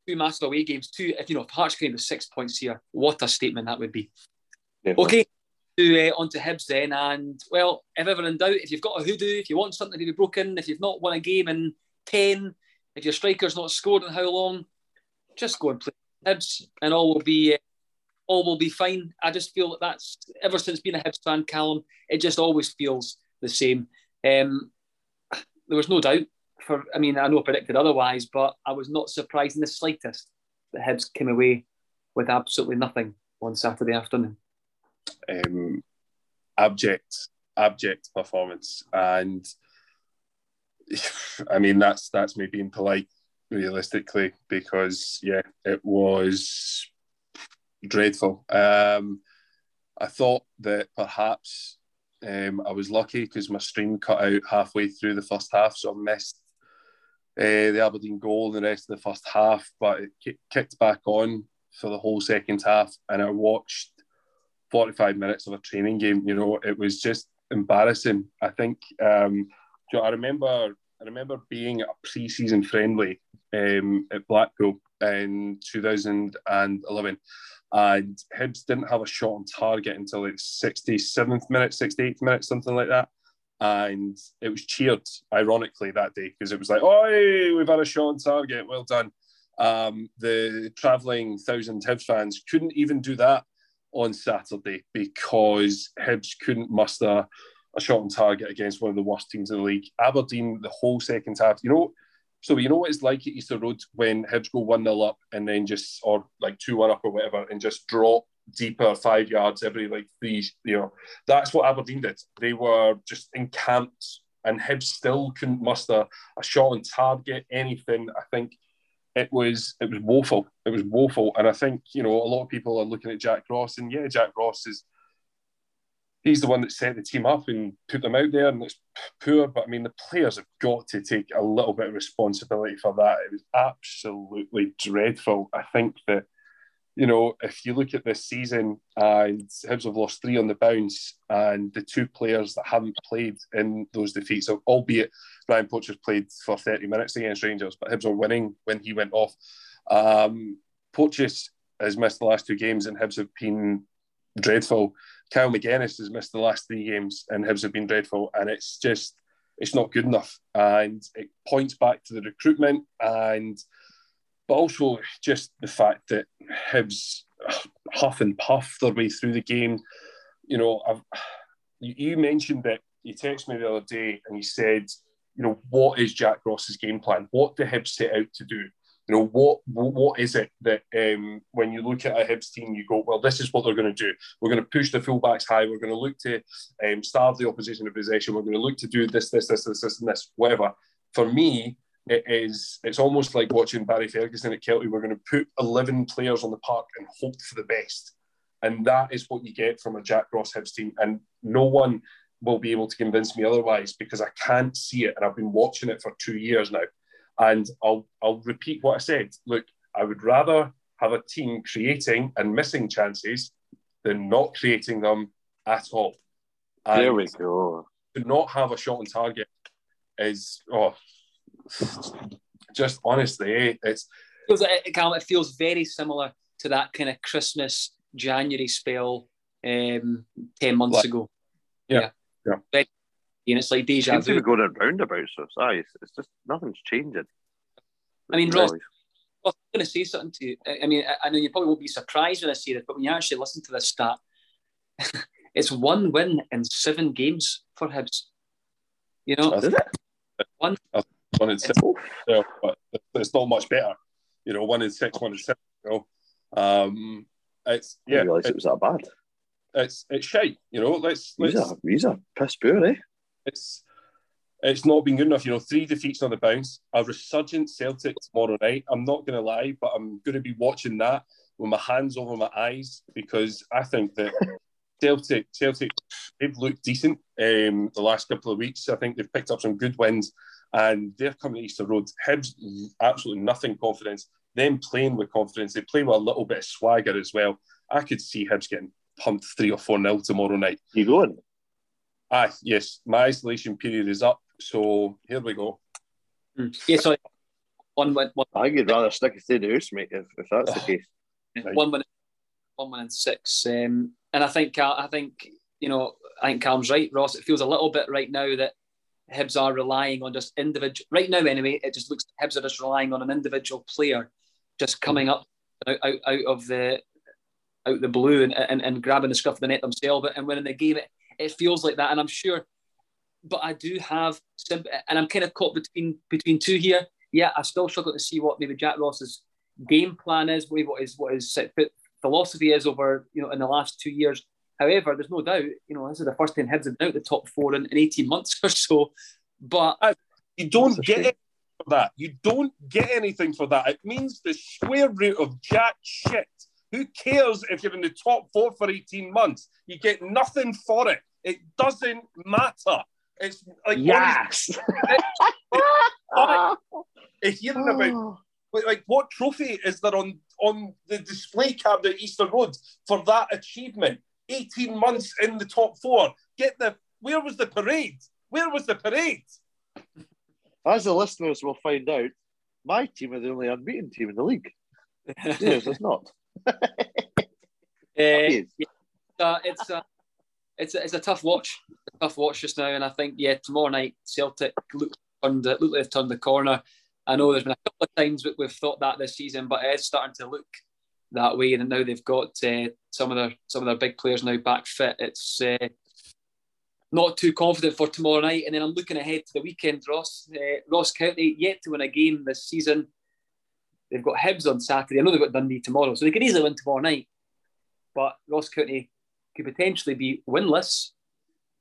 Speaker 2: two massive away games, two if you know if Hearts came with six points here, what a statement that would be. Okay, to uh, on to Hibs then, and well, if ever in doubt, if you've got a hoodoo, if you want something to be broken, if you've not won a game in ten, if your striker's not scored in how long, just go and play Hibs, and all will be uh, all will be fine. I just feel that that's ever since being a Hibs fan, Callum, it just always feels the same. Um, there was no doubt for. I mean, I know I predicted otherwise, but I was not surprised in the slightest that Hibs came away with absolutely nothing on Saturday afternoon.
Speaker 1: Um, abject, abject performance, and <laughs> I mean that's that's me being polite, realistically, because yeah, it was dreadful. Um, I thought that perhaps um, I was lucky because my stream cut out halfway through the first half, so I missed uh, the Aberdeen goal in the rest of the first half. But it kicked back on for the whole second half, and I watched 45 minutes of a training game. You know, it was just embarrassing. I think um, I remember I remember being at a pre-season friendly um, at Blackpool in 2011, and Hibs didn't have a shot on target until like 67th minute, 68th minute, something like that. And it was cheered, ironically, that day because it was like, "Oh, we've had a shot on target, well done." Um, the travelling thousand Hibs fans couldn't even do that on Saturday because Hibs couldn't muster a shot on target against one of the worst teams in the league. Aberdeen, the whole second half, you know, So you know what it's like at Easter Road when Hibs go 1 0 up and then just, or like 2 1 up or whatever, and just drop deeper five yards every like three, you know, that's what Aberdeen did. They were just encamped and Hibs still couldn't muster a shot on target, anything. I think it was it was woeful. It was woeful. And I think, you know, a lot of people are looking at Jack Ross and yeah, Jack Ross is he's the one that set the team up and put them out there, and it's poor. But I mean, the players have got to take a little bit of responsibility for that. It was absolutely dreadful. I think that you know, if you look at this season, and Hibs have lost three on the bounce, and the two players that haven't played in those defeats, albeit Ryan Porteous played for 30 minutes against Rangers, but Hibs were winning when he went off. Um, has missed the last two games, and Hibs have been dreadful. Kyle Magennis has missed the last three games, and Hibs have been dreadful, and it's just it's not good enough, and it points back to the recruitment, and but also just the fact that Hibs <sighs> huff and puff their way through the game. You know, I've, you mentioned that you texted me the other day, and you said, you know, what is Jack Ross's game plan? What do Hibs set out to do? You know what what is it that um, when you look at a Hibs team, you go, well, this is what they're going to do. We're going to push the fullbacks high. We're going to look to um, starve the opposition of possession. We're going to look to do this, this, this, this, this, and this, whatever. For me, it is. It's almost like watching Barry Ferguson at Kelty. We're going to put eleven players on the park and hope for the best, and that is what you get from a Jack Ross Hibs team. And no one will be able to convince me otherwise because I can't see it, and I've been watching it for two years now. And I'll I'll repeat what I said. Look, I would rather have a team creating and missing chances than not creating them at all.
Speaker 3: And there we go.
Speaker 1: To not have a shot on target is oh, just honestly, eh, it's
Speaker 2: it feels, it feels very similar to that kind of Christmas January spell um, ten months like, ago.
Speaker 1: Yeah, yeah. yeah
Speaker 2: and it's like deja Seems
Speaker 3: vu. to be going roundabouts, so sorry, it's, it's just nothing's changing.
Speaker 2: I mean, Ross, I'm going to say something to you. I mean, I, I know you probably won't be surprised when I say this, but when you actually listen to this stat, <laughs> it's one win in seven games for Hibs. You know,
Speaker 3: is it?
Speaker 1: One, one in six. Yeah, but it's not much better. You know, one in six, one in seven. You know, um, it's yeah. I
Speaker 3: didn't realise it was that bad.
Speaker 1: It's it's shite. You know, let's let's.
Speaker 3: He's a, he's a piss poor, eh?
Speaker 1: It's it's not been good enough. You know, three defeats on the bounce, a resurgent Celtic tomorrow night. I'm not going to lie, but I'm going to be watching that with my hands over my eyes because I think that <laughs> Celtic, Celtic, they've looked decent um, the last couple of weeks. I think they've picked up some good wins, and they're coming to Easter Road. Hibs, absolutely nothing confidence. Them playing with confidence. They play with a little bit of swagger as well. I could see Hibs getting pumped three or four nil tomorrow night.
Speaker 3: You going?
Speaker 1: Ah, yes, my isolation period is up, so here we go.
Speaker 2: Mm. Yeah, so one win. One,
Speaker 3: I think you'd rather stick it to the house, mate, if, if that's the case.
Speaker 2: Right. One minute, one minute and six, um, and I think I think you know I think Calm's right, Ross. It feels a little bit right now that Hibs are relying on just individual. Right now, anyway, it just looks Hibs are just relying on an individual player just coming up out, out, out of the out the blue and, and, and grabbing the scruff of the net themselves and winning the game. It, it feels like that, and I'm sure. But I do have, and I'm kind of caught between between two here. Yeah, I still struggle to see what maybe Jack Ross's game plan is, maybe what his what his philosophy is over you know in the last two years. However, there's no doubt, you know, this is the first time Hibs have been out the top four in, in 18 months <laughs> or so. But
Speaker 1: you don't get it for that. You don't get anything for that. It means the square root of jack shit. Who cares if you're in the top four for 18 months? You get nothing for it. It doesn't matter. It's like
Speaker 3: yes.
Speaker 1: If hearing about like what trophy is there on on the display cabinet at Easter Road for that achievement? 18 months in the top four. Get the where was the parade? Where was the parade?
Speaker 3: As the listeners will find out, my team are the only unbeaten team in the league. yes, it's not. <laughs> <laughs>
Speaker 2: uh, yeah, uh, it's a, it's a, it's a tough watch, a tough watch just now, and I think yeah, tomorrow night Celtic look turned look like they've turned the corner. I know there's been a couple of times we've thought that this season, but it is starting to look that way. And now they've got uh, some of their some of their big players now back fit. It's uh, not too confident for tomorrow night. And then I'm looking ahead to the weekend, Ross. Uh, Ross County yet to win a game this season. They've got Hibs on Saturday. I know they've got Dundee tomorrow, so they could easily win tomorrow night. But Ross County could potentially be winless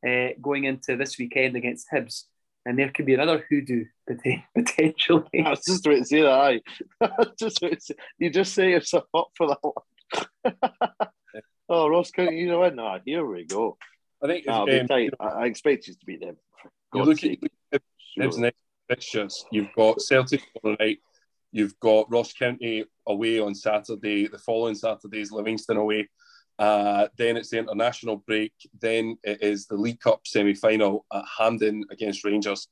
Speaker 2: uh, going into this weekend against Hibs. And there could be another hoodoo <laughs> potentially.
Speaker 3: I was just waiting to say that. <laughs> I just waiting to say, you just set yourself up for that one. <laughs> oh, Ross County, you know what? Nah, here we go.
Speaker 1: I think
Speaker 3: nah, um, tight. I, I, expect you to beat them.
Speaker 1: You look at Hibs next fixtures. You've got Celtic tomorrow night. You've got Ross County away on Saturday. The following Saturday is Livingston away. Uh, then it's the international break. Then it is the League Cup semi final at Hampden against Rangers.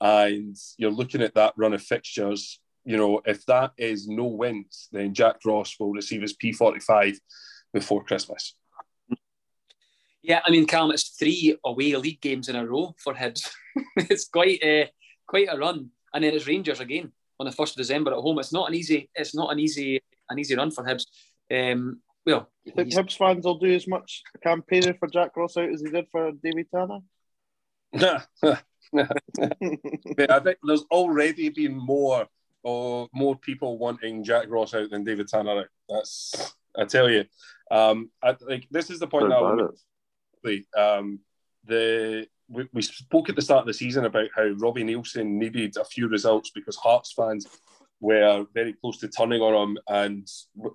Speaker 1: And you're looking at that run of fixtures. You know, if that is no wins, then Jack Ross will receive his P45 before Christmas.
Speaker 2: Yeah, I mean, Callum, it's three away league games in a row for Hibs. <laughs> it's quite a quite a run, and then it's Rangers again on the first of December at home. It's not an easy. It's not an easy an easy run for Hibs. Um, well,
Speaker 3: you think Hibs fans will do as much campaigning for Jack Ross out as he did for David Tanner? <laughs>
Speaker 1: but I think there's already been more or more people wanting Jack Ross out than David Tanner out. That's I tell you. Um, I, like this is the point now. Um, the we, we spoke at the start of the season about how Robbie Neilson needed a few results because Hearts fans were very close to turning on him, and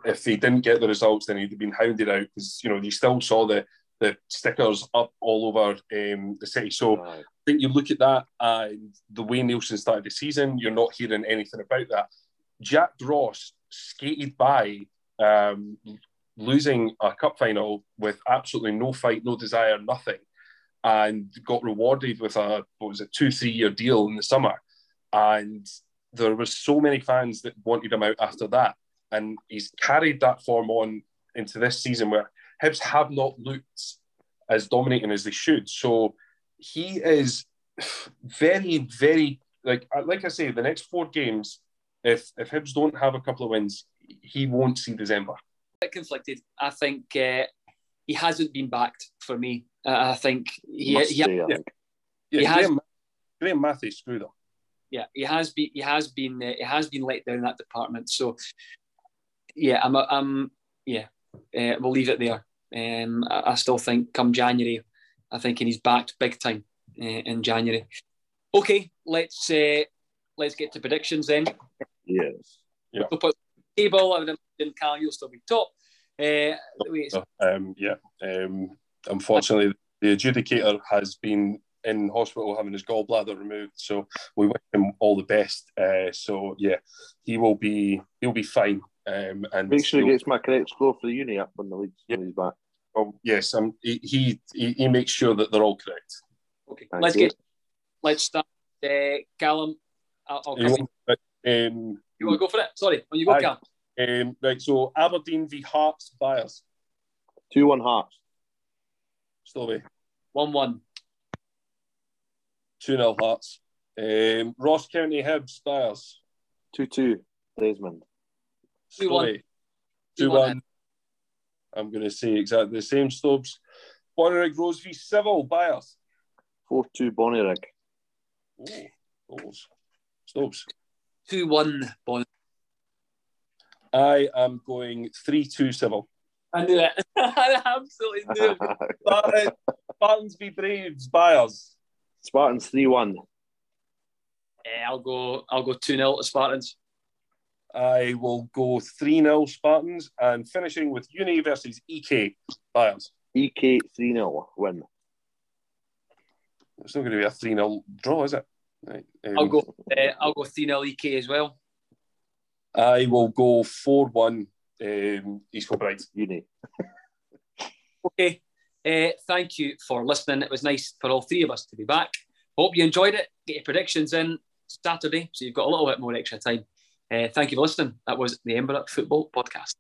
Speaker 1: if he didn't get the results, then he'd have been hounded out because you know you still saw the the stickers up all over um, the city. So right. I think you look at that and the way Neilson started the season, you're not hearing anything about that. Jack Ross skated by um, losing a cup final with absolutely no fight, no desire, nothing, and got rewarded with a what was it, two, three year deal in the summer. And there was so many fans that wanted him out after that. And he's carried that form on into this season where Hibs have not looked as dominating as they should. So he is very, very like like I say, the next four games, if if Hibs don't have a couple of wins, he won't see December.
Speaker 2: Bit Conflicted. I think uh, he hasn't been backed for me. Uh, I think he, he,
Speaker 1: he, yeah. Yeah, he has. Graham, Graham Matthews screwed up
Speaker 2: yeah, he has been he has been uh, he has been let down in that department. So yeah, I'm I'm yeah, uh, we'll leave it there. Um, I, I, still think come January, I think he's backed big time uh, in January. Okay, let's uh, let's get to predictions then.
Speaker 3: Yes.
Speaker 1: Yeah.
Speaker 2: we'll table. I would imagine Cal, you'll still be top. Uh,
Speaker 1: um, yeah. Um, unfortunately, the adjudicator has been in hospital having his gallbladder removed. So we wish him all the best. Uh, so yeah, he will be he'll be fine. Um, and
Speaker 3: make sure he gets my correct score for the uni up when the league's yeah. when he's back.
Speaker 1: Oh yes, um, he, he he makes sure that they're all correct.
Speaker 2: Okay, Thank let's you. get let's start. Uh, Callum, I'll, I'll you, want, um, you want to go for it? Sorry, when you go, I, Callum.
Speaker 1: Um, right, so Aberdeen v Hearts Bears.
Speaker 3: Two one Hearts.
Speaker 1: Still away.
Speaker 2: One one.
Speaker 1: 2 0 Hearts. Um, Ross County Hibs Bears.
Speaker 3: 2 2 Desmond.
Speaker 2: 2 1.
Speaker 1: 2 1. I'm going to say exactly the same. Stubbs. Bonnyrigg Rose v Civil Bears.
Speaker 3: 4 2 Bonnyrigg.
Speaker 1: Oh, those. Stubbs.
Speaker 2: 2 1 Bonnyrigg.
Speaker 1: I am going 3 2 Civil.
Speaker 2: I knew it. <laughs> I absolutely knew it. <laughs>
Speaker 1: Spartans v Braves Bears.
Speaker 3: Spartans 3 1.
Speaker 2: Uh, I'll go I'll go 2 0 to Spartans.
Speaker 1: I will go 3 0 Spartans and finishing with Uni versus EK Bears.
Speaker 3: EK 3 0 win.
Speaker 1: It's not going to be a 3 0 draw, is it?
Speaker 2: Right. Um, I'll go uh, I'll go 3 0 EK as well.
Speaker 1: I will go 4 1 um, East Kilbride.
Speaker 3: Uni.
Speaker 2: okay. Uh, thank you for listening. It was nice for all three of us to be back. Hope you enjoyed it. Get your predictions in Saturday, so you've got a little bit more extra time. Uh, thank you for listening. That was the Edinburgh Football Podcast.